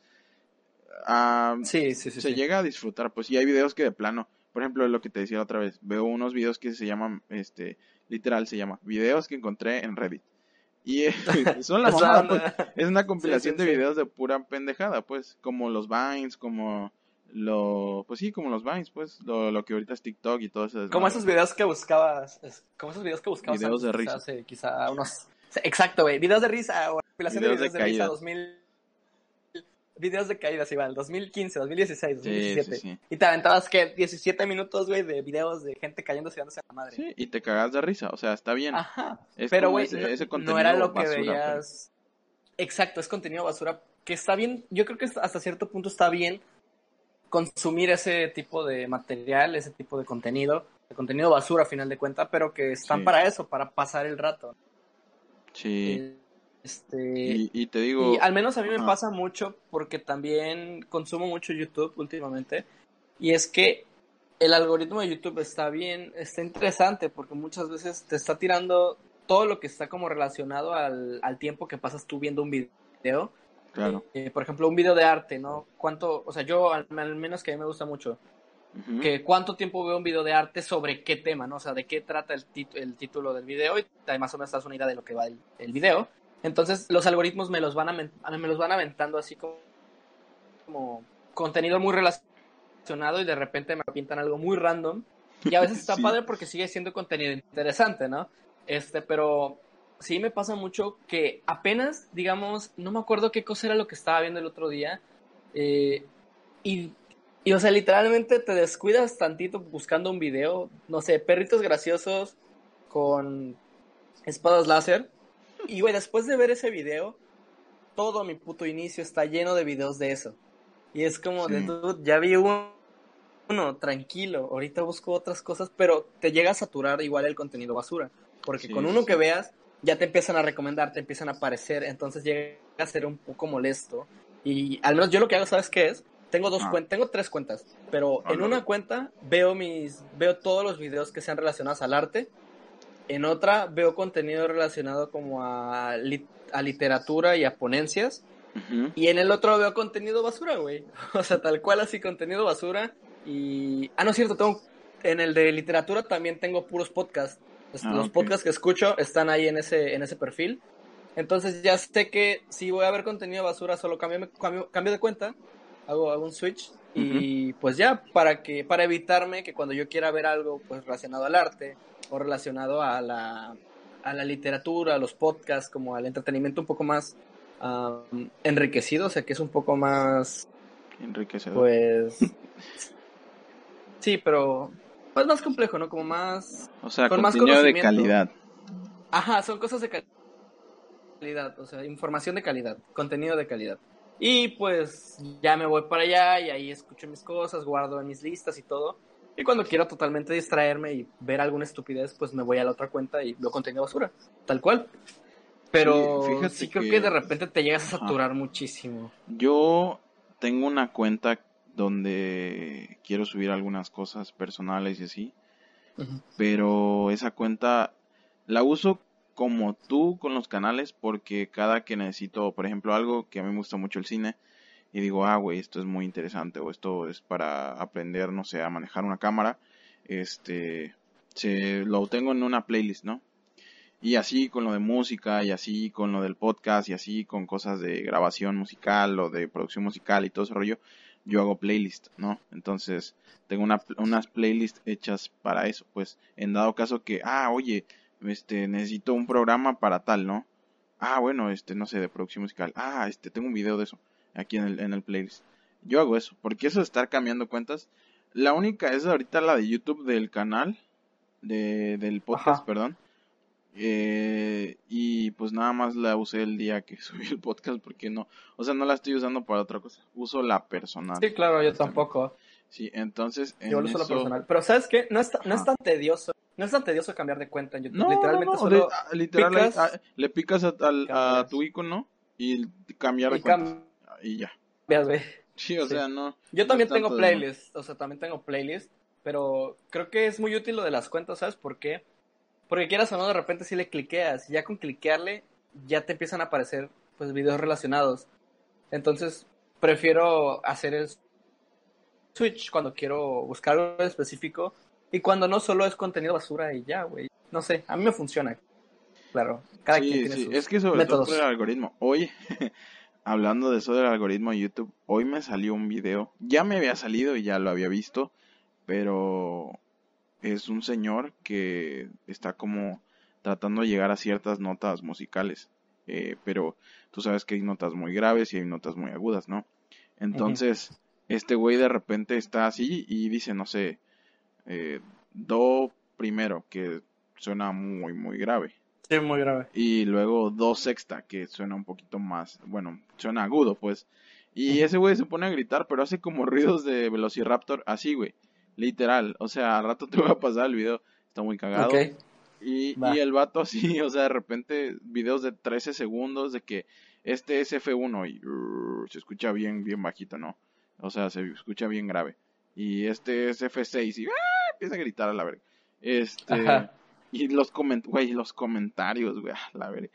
sí, sí, sí, se llega a disfrutar, pues y hay videos que de plano, por ejemplo, lo que te decía otra vez, veo unos videos que se llaman, este, literal se llama, videos que encontré en Reddit. Y son las pues, es una compilación de videos de pura pendejada, pues, como los Vines, como lo, pues sí, como los Vines, pues, lo, lo que ahorita es TikTok y todo eso. Como esos videos que buscabas, como esos videos que buscabas videos de risa. hace quizá unos Exacto, güey. Videos de risa o compilación de videos de, risa 2000. Videos de caídas, igual, 2015, 2016, 2017. Y te aventabas que 17 minutos, güey, de videos de gente cayéndose dándose a la madre. Sí, y te cagas de risa, o sea, está bien. Ajá. Pero, güey, no, era lo que veías. Exacto, es contenido basura que está bien. Yo creo que hasta cierto punto está bien consumir ese tipo de material, ese tipo de contenido, de contenido basura a final de cuentas, pero que están para eso, para pasar el rato. Sí. Este, y, te digo. Y al menos a mí me pasa mucho porque también consumo mucho YouTube últimamente. Y es que el algoritmo de YouTube está bien, está interesante porque muchas veces te está tirando todo lo que está como relacionado al, al tiempo que pasas tú viendo un video. Claro. Eh, por ejemplo, un video de arte, ¿no? ¿Cuánto? O sea, yo al menos que a mí me gusta mucho que cuánto tiempo veo un video de arte sobre qué tema, ¿no? O sea, de qué trata el, el título del video y más o menos estás una idea de lo que va el, el, video. Entonces, los algoritmos me los van, a, me los van aventando así como, como contenido muy relacionado y de repente me pintan algo muy random. Y a veces está padre porque sigue siendo contenido interesante, ¿no? Este, pero sí me pasa mucho que apenas, digamos, no me acuerdo qué cosa era lo que estaba viendo el otro día. Eh, y y, o sea, literalmente te descuidas tantito buscando un video, no sé, perritos graciosos con espadas láser. Y, güey, después de ver ese video, todo mi puto inicio está lleno de videos de eso. Y es como de, dude, ya vi uno, tranquilo, ahorita busco otras cosas, pero te llega a saturar igual el contenido basura. Porque con uno que veas, ya te empiezan a recomendar, te empiezan a aparecer, entonces llega a ser un poco molesto. Y al menos yo lo que hago, ¿sabes qué es? Tengo dos ah. cuentas, tengo tres cuentas, pero ah, en una cuenta veo mis, veo todos los videos que sean relacionados al arte. En otra veo contenido relacionado como a, a literatura y a ponencias. Y en el otro veo contenido basura, güey. O sea, tal cual así contenido basura. Y... Ah, no es cierto, tengo... En el de literatura también tengo puros podcasts. Ah, los podcasts que escucho están ahí en ese, en ese perfil. Entonces ya sé que si voy a ver contenido basura, solo cambio, cambio, de cuenta, hago, hago un switch y pues ya, para, que, para evitarme que cuando yo quiera ver algo pues relacionado al arte o relacionado a la, a la literatura, a los podcasts, como al entretenimiento un poco más enriquecido, o sea que es un poco más... Enriquecedor. Pues... sí, pero pues más complejo, ¿no? Como más... O sea, con contenido de calidad. Ajá, son cosas de calidad, o sea, información de calidad, contenido de calidad. Y pues ya me voy para allá y ahí escucho mis cosas, guardo mis listas y todo. Y cuando quiero totalmente distraerme y ver alguna estupidez, pues me voy a la otra cuenta y veo contenido basura, tal cual. Pero sí, creo que... de repente te llegas a saturar muchísimo. Yo tengo una cuenta donde quiero subir algunas cosas personales y así. Pero esa cuenta la uso como tú con los canales porque cada que necesito, por ejemplo, algo que a mí me gusta mucho el cine y digo, ah, güey, esto es muy interesante o esto es para aprender, no sé, a manejar una cámara, este, se, lo tengo en una playlist, ¿no? Y así con lo de música, y así con lo del podcast, y así con cosas de grabación musical o de producción musical y todo ese rollo, yo hago playlist, ¿no? Entonces, tengo una, unas playlists hechas para eso, pues, en dado caso que, ah, oye, este, necesito un programa para tal, ¿no? Ah, bueno, este, no sé, de producción musical. Ah, este, tengo un video de eso, aquí en el, en el playlist. Yo hago eso, porque eso de estar cambiando cuentas, la única es ahorita la de YouTube del canal, de, del podcast, perdón. Eh, y pues nada más la usé el día que subí el podcast porque no, o sea, no la estoy usando para otra cosa. Uso la personal. Sí, claro, yo tampoco. Sí, entonces. Yo uso la personal. Pero ¿sabes qué? No es, no es tan tedioso. No es tan tedioso cambiar de cuenta en YouTube. No, Literalmente solo. Ah, literal, picas, ah, le picas a, tu icono y cambiar de cuenta. Y ya. Veas, ve. Sí, o sea, no. Yo también tengo playlists. O sea, también tengo playlists. Pero creo que es muy útil lo de las cuentas, ¿sabes por qué? Porque quieras o no, de repente si le cliqueas, y ya con cliquearle, ya te empiezan a aparecer pues videos relacionados. Entonces, prefiero hacer el switch cuando quiero buscar algo específico y cuando no solo es contenido basura y ya, güey. No sé, a mí me funciona. Claro, cada quien tiene sí. es que sobre todo el algoritmo. Hoy, hablando de eso del algoritmo de YouTube, hoy me salió un video. Ya me había salido y ya lo había visto, pero es un señor que está como tratando de llegar a ciertas notas musicales. Eh, pero tú sabes que hay notas muy graves y hay notas muy agudas, ¿no? Entonces, este güey de repente está así y dice, no sé, eh, do primero, que suena muy, muy grave. Sí, muy grave. Y luego do sexta, que suena un poquito más, bueno, suena agudo, pues. Y ese güey se pone a gritar, pero hace como ruidos de Velociraptor, así, güey. Literal, o sea, al rato te voy a pasar el video, está muy cagado. Y, y, el vato así, o sea, de repente videos de 13 segundos de que este es F1 y se escucha bien, bien bajito, ¿no? O sea, se escucha bien grave. Y este es F6 y ¡ah! empieza a gritar a la verga. Este, y los, coment güey, los comentarios, güey, la verga.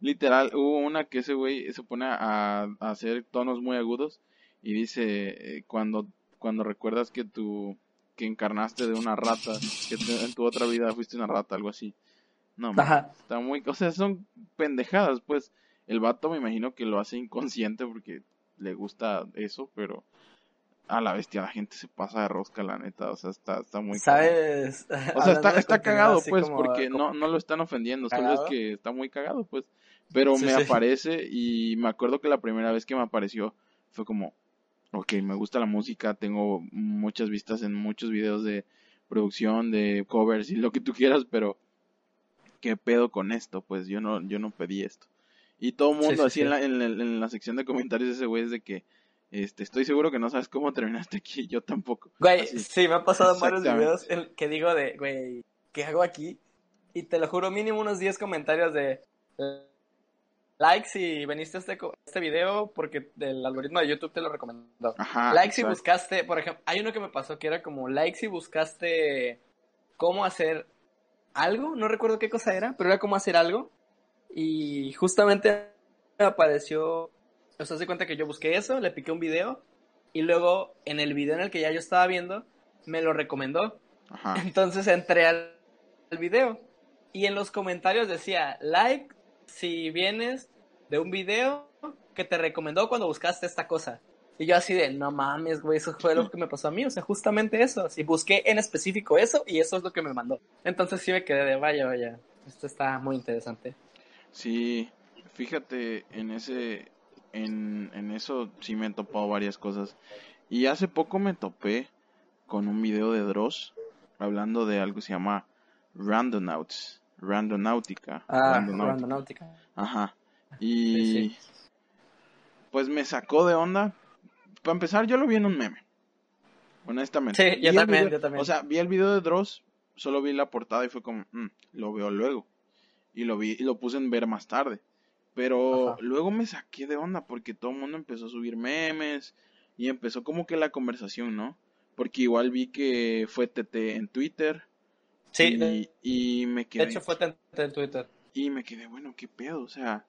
Literal, hubo una que ese güey se pone a, a hacer tonos muy agudos y dice, eh, cuando, cuando recuerdas que tu que encarnaste de una rata, que en tu otra vida fuiste una rata, algo así. No, está muy, o sea, son pendejadas, pues el vato me imagino que lo hace inconsciente porque le gusta eso, pero a la bestia la gente se pasa de rosca, la neta, o sea, está, está muy... ¿Sabes? O sea, está, está cagado, pues, porque no, no lo están ofendiendo, solo es que está muy cagado, pues. Pero me aparece y me acuerdo que la primera vez que me apareció fue como, ok, me gusta la música, tengo muchas vistas en muchos videos de producción, de covers y lo que tú quieras, pero ¿qué pedo con esto? Pues yo no, yo no pedí esto. Y todo el mundo así En, la, en, la, sección de comentarios ese güey es de que, este, estoy seguro que no sabes cómo terminaste aquí, yo tampoco. Güey, sí, me ha pasado varios videos que digo de, güey, ¿qué hago aquí? Y te lo juro, mínimo unos 10 comentarios de like si veniste a este, este video porque el algoritmo de YouTube te lo recomendó. Ajá, like si buscaste, por ejemplo, hay uno que me pasó que era como like si buscaste cómo hacer algo, no recuerdo qué cosa era, pero era cómo hacer algo. Y justamente me apareció, o sea, se cuenta que yo busqué eso, le piqué un video y luego en el video en el que ya yo estaba viendo, me lo recomendó. Ajá. Entonces entré al, al video y en los comentarios decía, like si vienes de un video que te recomendó cuando buscaste esta cosa. Y yo así de, no mames, güey, eso fue lo que me pasó a mí, o sea, justamente eso. Si busqué en específico eso y eso es lo que me mandó. Entonces sí me quedé de, vaya, vaya, esto está muy interesante. Sí, fíjate, en ese, en, en eso sí me he topado varias cosas. Y hace poco me topé con un video de Dross hablando de algo que se llama Randonauts. Randonáutica. Ah, Randonáutica. Ajá. Y pues me sacó de onda. Para empezar, yo lo vi en un meme. Honestamente. Sí, yo también, yo también. O sea, vi el video de Dross, solo vi la portada y fue como, mm, lo veo luego. Y lo vi y lo puse en ver más tarde. Pero luego me saqué de onda porque todo el mundo empezó a subir memes y empezó como que la conversación, ¿no? Porque igual vi que fue TT en Twitter Sí. Y, me quedé. De hecho, fue en Twitter. Y me quedé, bueno, ¿qué pedo? O sea,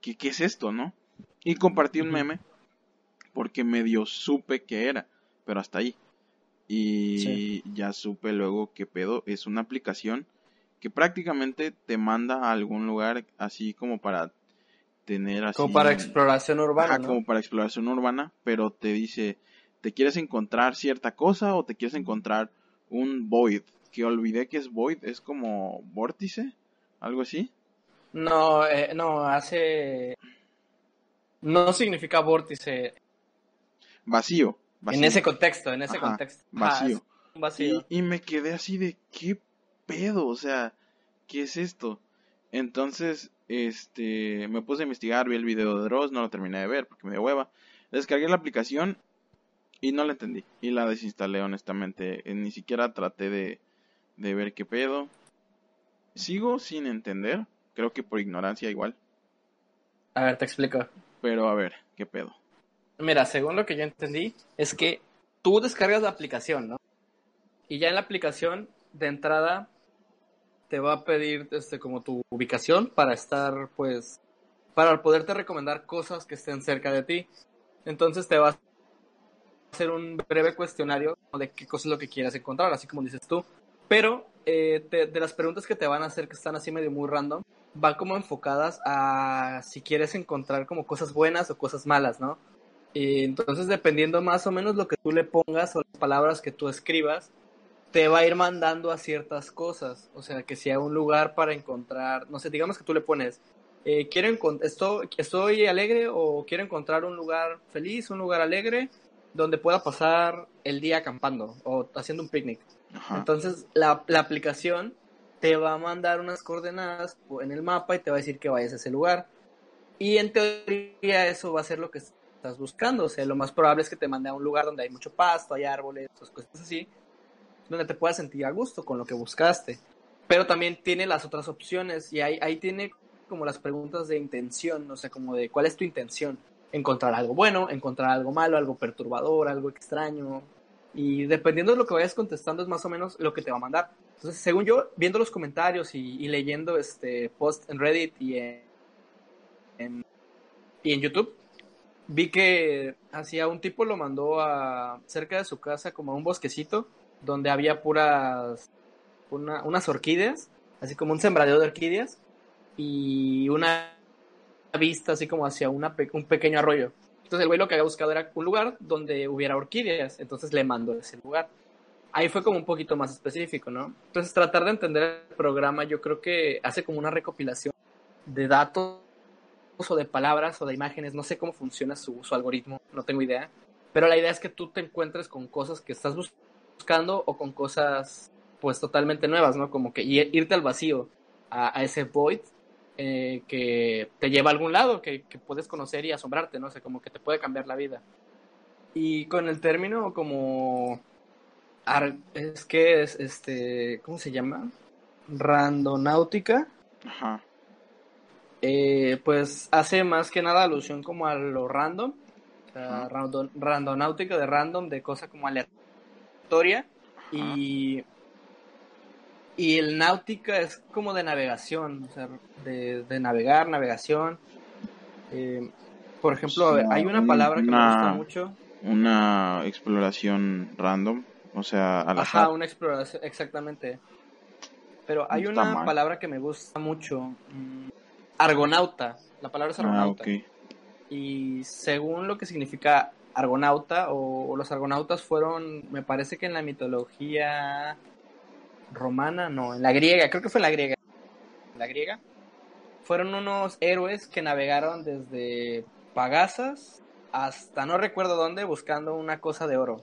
¿qué, qué es esto, no? Y compartí un meme porque medio supe que era, pero hasta ahí. Y ya supe luego qué pedo. Es una aplicación que prácticamente te manda a algún lugar así como para tener así. Como para exploración urbana. como para exploración urbana, pero te dice, ¿te quieres encontrar cierta cosa o te quieres encontrar un void? que olvidé que es Void, es como vórtice, algo así. No, eh, no, hace... No significa vórtice. Vacío. En ese contexto, en ese contexto. Vacío. vacío. Y, me quedé así de, ¿qué pedo? O sea, ¿qué es esto? Entonces, este, me puse a investigar, vi el video de Dross, no lo terminé de ver porque me dio hueva. Descargué la aplicación y no la entendí. Y la desinstalé honestamente. Ni siquiera traté de, de ver qué pedo. Sigo sin entender, creo que por ignorancia igual. A ver, te explico. Pero a ver, qué pedo. Mira, según lo que yo entendí, es que tú descargas la aplicación, ¿no? Y ya en la aplicación, de entrada, te va a pedir este, como tu ubicación para estar, pues, para poderte recomendar cosas que estén cerca de ti. Entonces te va a hacer un breve cuestionario de qué cosa es lo que quieras encontrar, así como dices tú. Pero eh, de las preguntas que te van a hacer, que están así medio muy random, van como enfocadas a si quieres encontrar como cosas buenas o cosas malas, ¿no? Y entonces, dependiendo más o menos lo que tú le pongas o las palabras que tú escribas, te va a ir mandando a ciertas cosas. O sea, que sea un lugar para encontrar, no sé, digamos que tú le pones, eh, quiero estoy, estoy alegre o quiero encontrar un lugar feliz, un lugar alegre, donde pueda pasar el día acampando o haciendo un picnic. Entonces, la, la, aplicación te va a mandar unas coordenadas en el mapa y te va a decir que vayas a ese lugar. Y en teoría eso va a ser lo que estás buscando. O sea, lo más probable es que te mande a un lugar donde hay mucho pasto, hay árboles, cosas así, donde te puedas sentir a gusto con lo que buscaste. Pero también tiene las otras opciones y ahí, ahí tiene como las preguntas de intención, o sea, como de cuál es tu intención. Encontrar algo bueno, encontrar algo malo, algo perturbador, algo extraño, y dependiendo de lo que vayas contestando es más o menos lo que te va a mandar. Entonces, según yo, viendo los comentarios y, leyendo este post en Reddit y en, y en YouTube, vi que hacía un tipo lo mandó a cerca de su casa como a un bosquecito donde había puras unas orquídeas, así como un sembradío de orquídeas y una vista así como hacia un pequeño arroyo. Entonces el güey lo que había buscado era un lugar donde hubiera orquídeas, entonces le mandó ese lugar. Ahí fue como un poquito más específico, ¿no? Entonces tratar de entender el programa yo creo que hace como una recopilación de datos o de palabras o de imágenes, no sé cómo funciona su, su algoritmo, no tengo idea, pero la idea es que tú te encuentres con cosas que estás buscando o con cosas pues totalmente nuevas, ¿no? Como que irte al vacío. a, ese void eh, que te lleva a algún lado, que, puedes conocer y asombrarte, no sé, como que te puede cambiar la vida. Y con el término como... Es que es, este, ¿cómo se llama? Randonáutica. Ajá. Eh, pues hace más que nada alusión como a lo random. randonáutica de random, de cosa como aleatoria. Y y el náutica es como de navegación, o sea, de, navegar, navegación. Eh, por ejemplo, hay una palabra que me gusta mucho. Una exploración random, o sea, al Ajá, una exploración, exactamente. Pero hay una palabra que me gusta mucho. Mm, argonauta. La palabra es ah, argonauta. Y según lo que significa argonauta, o los argonautas fueron, me parece que en la mitología romana, no, en la griega, creo que fue en la griega. la griega. Fueron unos héroes que navegaron desde Pagasas hasta no recuerdo dónde buscando una cosa de oro.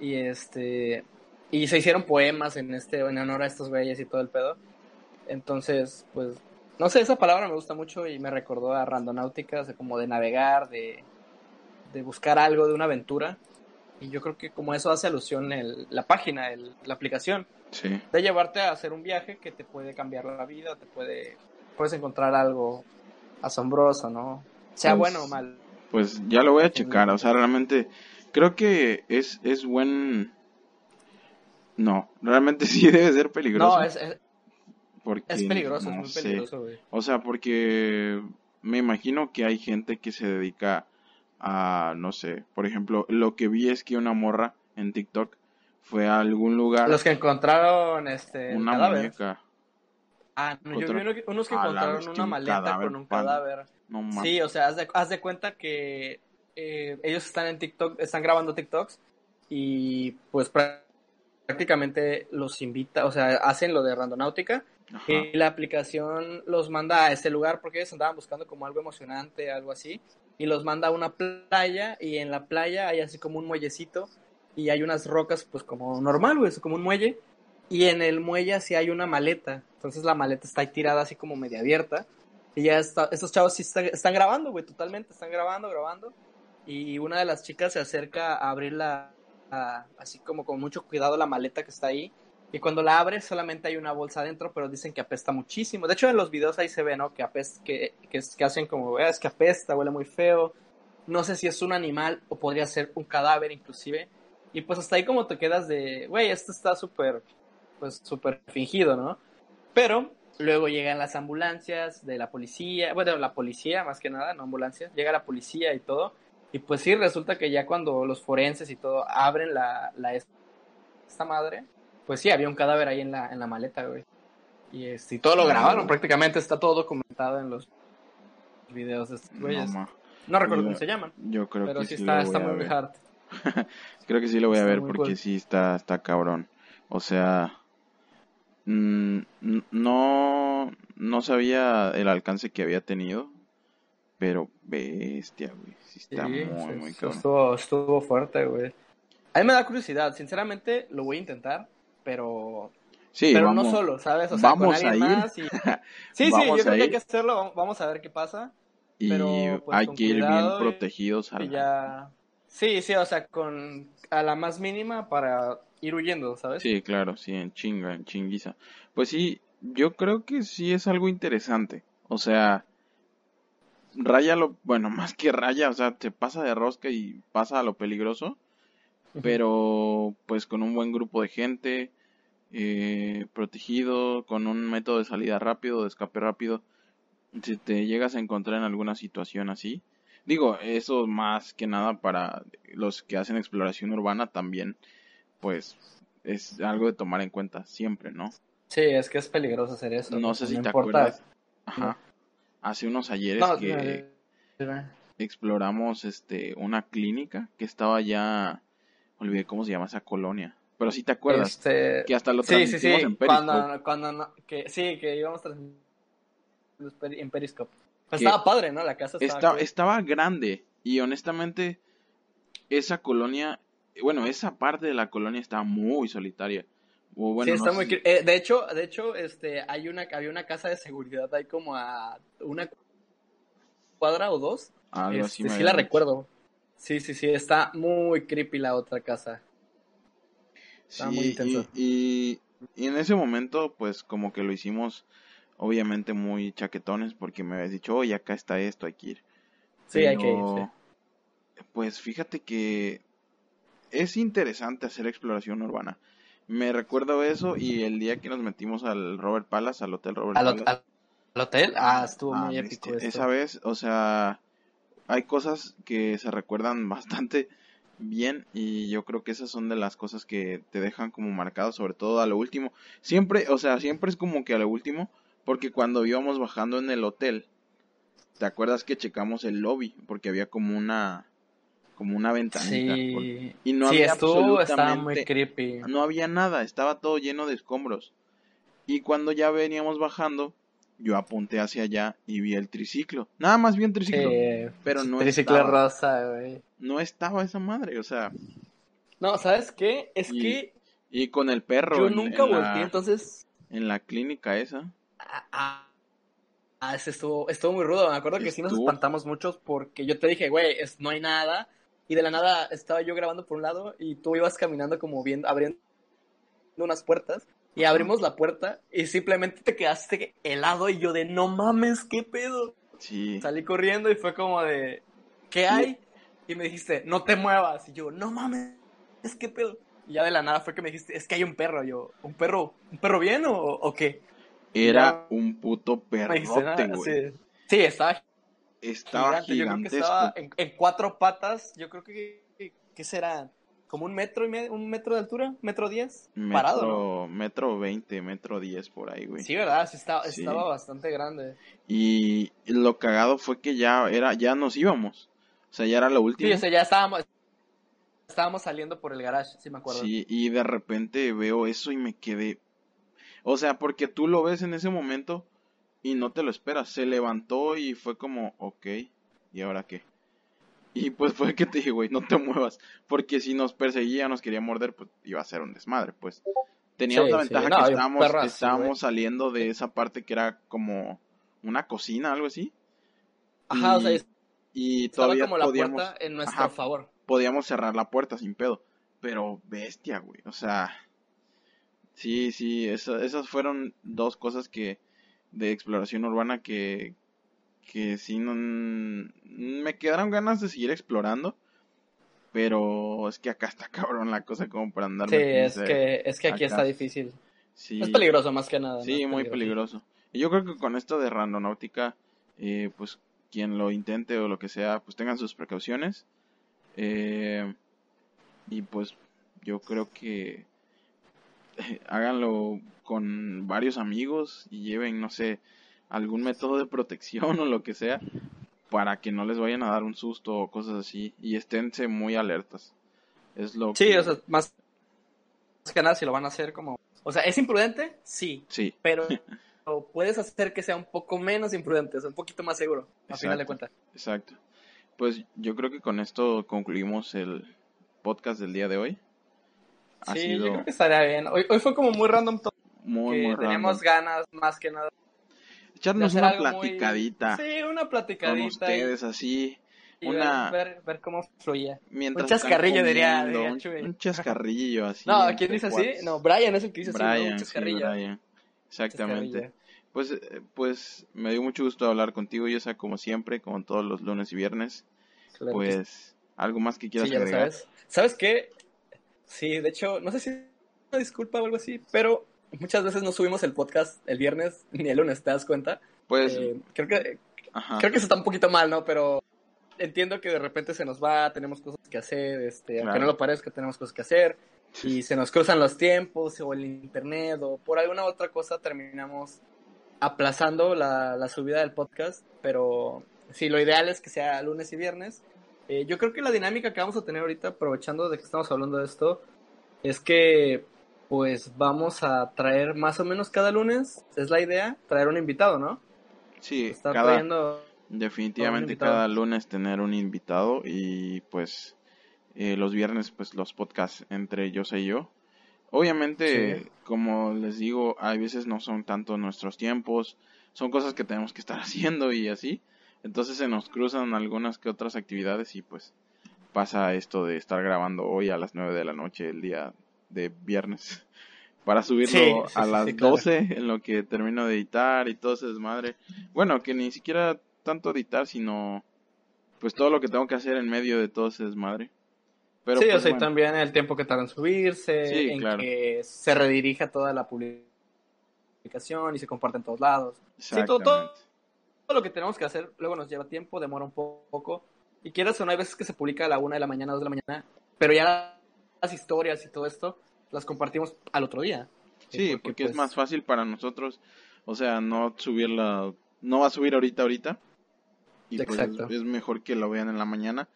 Y este y se hicieron poemas en este en honor a estos güeyes y todo el pedo. Entonces, pues no sé, esa palabra me gusta mucho y me recordó a randonáutica, como de navegar, de, de buscar algo, de una aventura. Y yo creo que como eso hace alusión el, la página, el, la aplicación. De llevarte a hacer un viaje que te puede cambiar la vida, te puede, puedes encontrar algo asombroso, ¿no? Sea pues, bueno o mal. Pues ya lo voy a checar, o sea, realmente creo que es, es buen... No, realmente sí debe ser peligroso. No, es, es, es peligroso, es muy peligroso, güey. O sea, porque me imagino que hay gente que se dedica a, no sé, por ejemplo, lo que vi es que una morra en TikTok fue a algún lugar. Los que encontraron este una muñeca. Ah, no, yo vi unos que encontraron una maleta con un cadáver. sí, o sea, haz de, haz de cuenta que eh, ellos están en TikTok, están grabando TikToks y pues prácticamente los invita, o sea, hacen lo de randonáutica y la aplicación los manda a ese lugar porque ellos andaban buscando como algo emocionante, algo así, y los manda a una playa y en la playa hay así como un muellecito y hay unas rocas, pues como normal, güey, como un muelle. Y en el muelle así hay una maleta. Entonces la maleta está ahí tirada así como media abierta. Y ya estos chavos sí están, grabando, güey, totalmente. Están grabando, grabando. Y una de las chicas se acerca a abrirla así como con mucho cuidado la maleta que está ahí. Y cuando la abre solamente hay una bolsa adentro, pero dicen que apesta muchísimo. De hecho en los videos ahí se ve, ¿no? Que, apesta, que, que, que hacen como, ah, es que apesta, huele muy feo. No sé si es un animal o podría ser un cadáver inclusive y pues hasta ahí como te quedas de, güey, esto está súper, pues súper fingido, ¿no? Pero luego llegan las ambulancias de la policía, bueno, la policía más que nada, no ambulancias, llega la policía y todo. Y pues sí, resulta que ya cuando los forenses y todo abren la, la esta madre, pues sí, había un cadáver ahí en la, en la maleta, güey. Y, este, y todo lo grabaron, prácticamente está todo documentado en los videos de estos güeyes. No, recuerdo cómo se llaman. Yo creo pero que sí, está, está muy hard. Creo que sí lo voy a ver porque sí está, está cabrón. O sea, mm, no, no sabía el alcance que había tenido, pero bestia, güey. Sí está muy, muy cabrón. Estuvo, estuvo fuerte, güey. A mí me da curiosidad, sinceramente lo voy a intentar, pero Sí, pero no solo, ¿sabes? O sea, vamos con alguien a ir. Más y... Sí, sí, yo creo que hay que hacerlo, vamos a ver qué pasa. Y pero, pues, hay que ir bien protegidos. Y ya, Sí, sí, o sea, con a la más mínima para ir huyendo, ¿sabes? Sí, claro, sí, en chinga, en chinguiza. Pues sí, yo creo que sí es algo interesante. O sea, raya lo, bueno, más que raya, o sea, te pasa de rosca y pasa a lo peligroso, pero pues con un buen grupo de gente, eh, protegido, con un método de salida rápido, de escape rápido, si te llegas a encontrar en alguna situación así, Digo, eso más que nada para los que hacen exploración urbana también, pues es algo de tomar en cuenta siempre, ¿no? Sí, es que es peligroso hacer eso. No, sé si te acuerdas. Ajá. Hace unos ayeres que exploramos este una clínica que estaba ya olvidé cómo se llama esa colonia. Pero sí te acuerdas este... que hasta lo sí, sí, sí. en Periscope. Cuando, cuando que, sí, que íbamos en Periscope estaba padre, ¿no? La casa estaba, estaba grande y honestamente esa colonia, bueno, esa parte de la colonia estaba muy solitaria sí, está muy... Eh, de hecho, de hecho, este, hay una, había una casa de seguridad ahí como a una cuadra o dos. Ah, este, sí la recuerdo. Sí, sí, sí, está muy creepy la otra casa. Está muy intenso. Y, y, en ese momento, pues como que lo hicimos, obviamente muy chaquetones, porque me habías dicho, oye, acá está esto, hay que ir. Sí, hay que ir. Pues fíjate que es interesante hacer exploración urbana. Me recuerdo eso y el día que nos metimos al Robert Palace, al Hotel Robert Palace. ¿Al, hotel? Ah, estuvo muy ah, épico. Esa vez, o sea, hay cosas que se recuerdan bastante bien y yo creo que esas son de las cosas que te dejan como marcado, sobre todo a lo último. Siempre, o sea, siempre es como que a lo último, porque cuando íbamos bajando en el hotel, ¿te acuerdas que checamos el lobby? Porque había como una como una ventanita. Sí. Y no había estuvo, estaba muy creepy. No había nada, estaba todo lleno de escombros. Y cuando ya veníamos bajando, yo apunté hacia allá y vi el triciclo. Nada más vi el triciclo. pero no triciclo estaba. rosa, güey. No estaba esa madre, o sea. No, ¿sabes qué? Es que. Y con el perro. Yo nunca volteé, entonces. En la clínica esa. Ah, ah, ah ese estuvo, estuvo muy rudo. Me acuerdo que sí nos espantamos muchos porque yo te dije, güey, no hay nada. Y de la nada estaba yo grabando por un lado y tú ibas caminando como viendo, abriendo unas puertas. Y abrimos la puerta y simplemente te quedaste helado y yo de no mames, qué pedo. Sí. Salí corriendo y fue como de ¿qué hay? Y me dijiste, no te muevas. Y yo, no mames, es que pedo. Y ya de la nada fue que me dijiste, es que hay un perro. yo, ¿un perro? ¿Un perro bien o, qué? Era un puto perrote, güey. Sí. sí, estaba estaba gigantesco. Yo estaba en, cuatro patas. Yo creo que, ¿qué será? Como un metro y medio, un metro de altura, metro diez, parado. Metro veinte, metro diez por ahí, güey. Sí, verdad, sí estaba, estaba bastante grande. Y lo cagado fue que ya era, ya nos íbamos. O sea, ya era lo último. Sí, o sea, ya estábamos, estábamos saliendo por el garage, sí me acuerdo. Sí, y de repente veo eso y me quedé. O sea, porque tú lo ves en ese momento y no te lo esperas. Se levantó y fue como, ok, ¿y ahora qué? Y pues fue que te dije, güey, no te muevas. Porque si nos perseguía, nos quería morder, pues iba a ser un desmadre, pues. Teníamos la ventaja que estábamos, estábamos saliendo de esa parte que era como una cocina, algo así. Ajá, o sea, y todavía como la podíamos, puerta en nuestro favor. Podíamos cerrar la puerta sin pedo. Pero bestia, güey. O sea, sí, sí, esas fueron dos cosas que de exploración urbana que, que sí no, me quedaron ganas de seguir explorando. Pero es que acá está cabrón la cosa como para andar. Sí, es que, es que aquí está difícil. Sí. Es peligroso más que nada. Sí, muy peligroso. Y yo creo que con esto de randonáutica, eh, pues quien lo intente o lo que sea, pues tengan sus precauciones. Eh, y pues yo creo que háganlo con varios amigos y lleven, no sé, algún método de protección o lo que sea para que no les vayan a dar un susto o cosas así y esténse muy alertas. Es lo Sí, o sea, más que nada si lo van a hacer como, o sea, ¿es imprudente? Sí. Sí. Pero puedes hacer que sea un poco menos imprudente, o sea, un poquito más seguro, a final de cuentas. Exacto. Pues yo creo que con esto concluimos el podcast del día de hoy. sí, yo creo que estaría bien. Hoy, hoy fue como muy random todo. Muy, muy Teníamos ganas más que nada echarnos una platicadita. Sí, una platicadita. Con ustedes, así. una... Ver, ver, cómo fluye. un chascarrillo diría, un, chascarrillo así. No, ¿quién dice así? No, Brian es el que dice así. un chascarrillo. Exactamente. Pues, eh, pues me dio mucho gusto hablar contigo, Yosa, como siempre, como todos los lunes y viernes. pues, ¿algo más que quieras sí, agregar? Sabes. ¿Sabes qué? Sí, de hecho, no sé si una disculpa o algo así, pero muchas veces no subimos el podcast el viernes ni el lunes, ¿te das cuenta? Pues. Eh, creo que. Creo que eso está un poquito mal, ¿no? Pero entiendo que de repente se nos va, tenemos cosas que hacer, este, aunque no lo parezca, tenemos cosas que hacer, y se nos cruzan los tiempos, o el internet, o por alguna otra cosa terminamos aplazando la, la subida del podcast, pero sí, lo ideal es que sea lunes y viernes. Eh, yo creo que la dinámica que vamos a tener ahorita, aprovechando de que estamos hablando de esto, es que pues vamos a traer más o menos cada lunes, es la idea, traer un invitado, ¿no? Sí, cada, definitivamente cada lunes tener un invitado y pues eh, los viernes pues los podcasts entre yo y yo. Obviamente, como les digo, a veces no son tanto nuestros tiempos, son cosas que tenemos que estar haciendo y así. Entonces se nos cruzan algunas que otras actividades y pues pasa esto de estar grabando hoy a las 9 de la noche el día de viernes para subirlo a las 12 en lo que termino de editar y todo ese desmadre. Bueno, que ni siquiera tanto editar, sino pues todo lo que tengo que hacer en medio de todo ese desmadre. Pero, sí, pues, o sea, también el tiempo que tarda en subirse, en que se redirija toda la publicación y se comparte en todos lados. Sí, todo, todo, lo que tenemos que hacer luego nos lleva tiempo, demora un poco. Y quieras o no, hay veces que se publica a la una de la mañana, dos de la mañana, pero ya las historias y todo esto las compartimos al otro día. Sí, porque, es pues, más fácil para nosotros, o sea, no subirla, no va a subir ahorita, ahorita. Y pues es mejor que lo vean en la mañana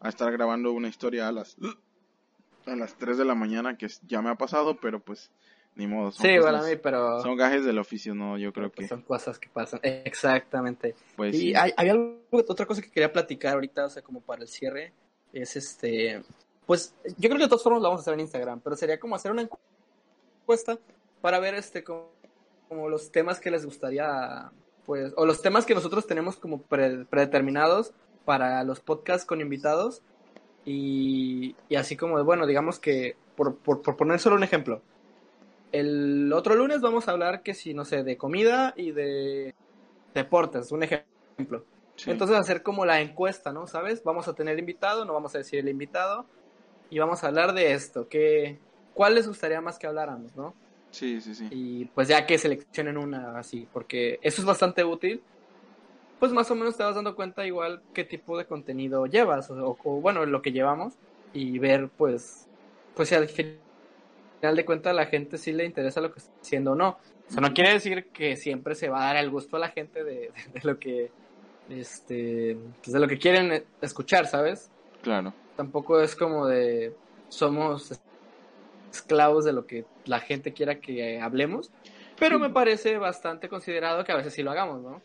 a estar grabando una historia a las a las 3 de la mañana que ya me ha pasado, pero pues ni modo. Son sí, a mí, pero... Son gajes del oficio, ¿no? Yo creo que... Son cosas que pasan, exactamente. Pues y hay, hay algo, otra cosa que quería platicar ahorita, o sea, como para el cierre, es este... Pues yo creo que de todas formas lo vamos a hacer en Instagram, pero sería como hacer una encuesta para ver este como, como los temas que les gustaría, pues, o los temas que nosotros tenemos como predeterminados para los podcasts con invitados. Y, y así como, bueno, digamos que, por, por, por, poner solo un ejemplo, el otro lunes vamos a hablar que si, no sé, de comida y de deportes, un ejemplo. Entonces hacer como la encuesta, ¿no? ¿Sabes? Vamos a tener invitado, no vamos a decir el invitado, y vamos a hablar de esto, que, ¿cuál les gustaría más que habláramos, no? Sí, sí, sí. Y pues ya que seleccionen una así, porque eso es bastante útil, pues más o menos te vas dando cuenta igual qué tipo de contenido llevas, o, bueno, lo que llevamos, y ver pues, pues si al final de cuentas a la gente sí le interesa lo que está haciendo o no. O sea, no quiere decir que siempre se va a dar el gusto a la gente de, de lo que, este, pues de lo que quieren escuchar, ¿sabes? Claro. Tampoco es como de somos esclavos de lo que la gente quiera que hablemos, pero me parece bastante considerado que a veces sí lo hagamos, ¿no?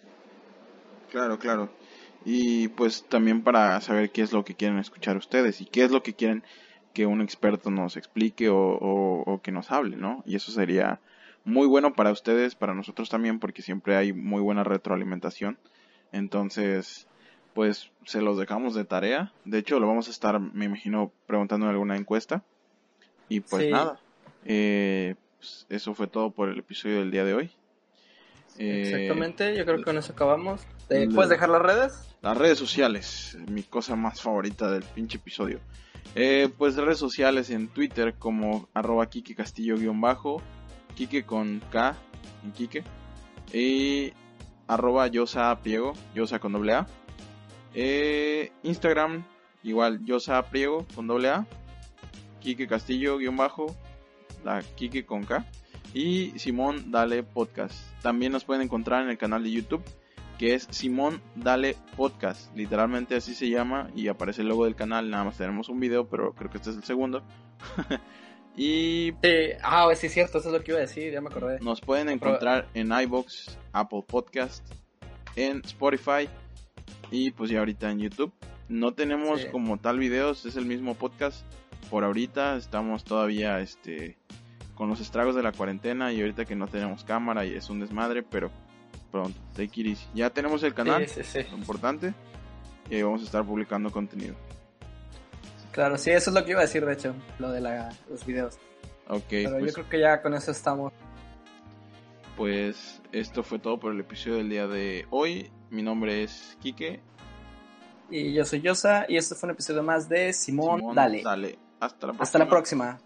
Claro, claro. Y pues también para saber qué es lo que quieren escuchar ustedes y qué es lo que quieren que un experto nos explique o, o, que nos hable, ¿no? Y eso sería muy bueno para ustedes, para nosotros también, porque siempre hay muy buena retroalimentación. Entonces, pues se los dejamos de tarea. De hecho, lo vamos a estar, me imagino, preguntando en alguna encuesta. Y pues nada, eh, pues, eso fue todo por el episodio del día de hoy. Exactamente, yo creo que con eso acabamos. ¿Puedes dejar las redes? Las redes sociales, mi cosa más favorita del pinche episodio. Eh, pues redes sociales en Twitter como arroba Kike Castillo-bajo, Kike con K en Kike. Y arroba Yosa Priego, Yosa con doble A. Eh, Instagram, igual Yosa Priego con doble A. Kike Castillo guion bajo, la Kike con K. Y Simón Dale Podcast. También nos pueden encontrar en el canal de YouTube que es Simón Dale Podcast. Literalmente así se llama y aparece el logo del canal. Nada más tenemos un video, pero creo que este es el segundo. y. ah, sí, es cierto, eso es lo que iba a decir, ya me acordé. Nos pueden encontrar en iBox, Apple Podcast, en Spotify y pues ya ahorita en YouTube. No tenemos como tal videos, es el mismo podcast. Por ahorita estamos todavía este con los estragos de la cuarentena y ahorita que no tenemos cámara y es un desmadre, pero pronto. Take it Ya tenemos el canal, importante, y ahí vamos a estar publicando contenido. Claro, sí, eso es lo que iba a decir, de hecho, lo de los videos. Ok. Pero yo pues creo que ya con eso estamos. Pues esto fue todo por el episodio del día de hoy. Mi nombre es Quique. Y yo soy Yosa, y esto fue un episodio más de Simón, Dale. Dale. Hasta la próxima. Hasta la próxima.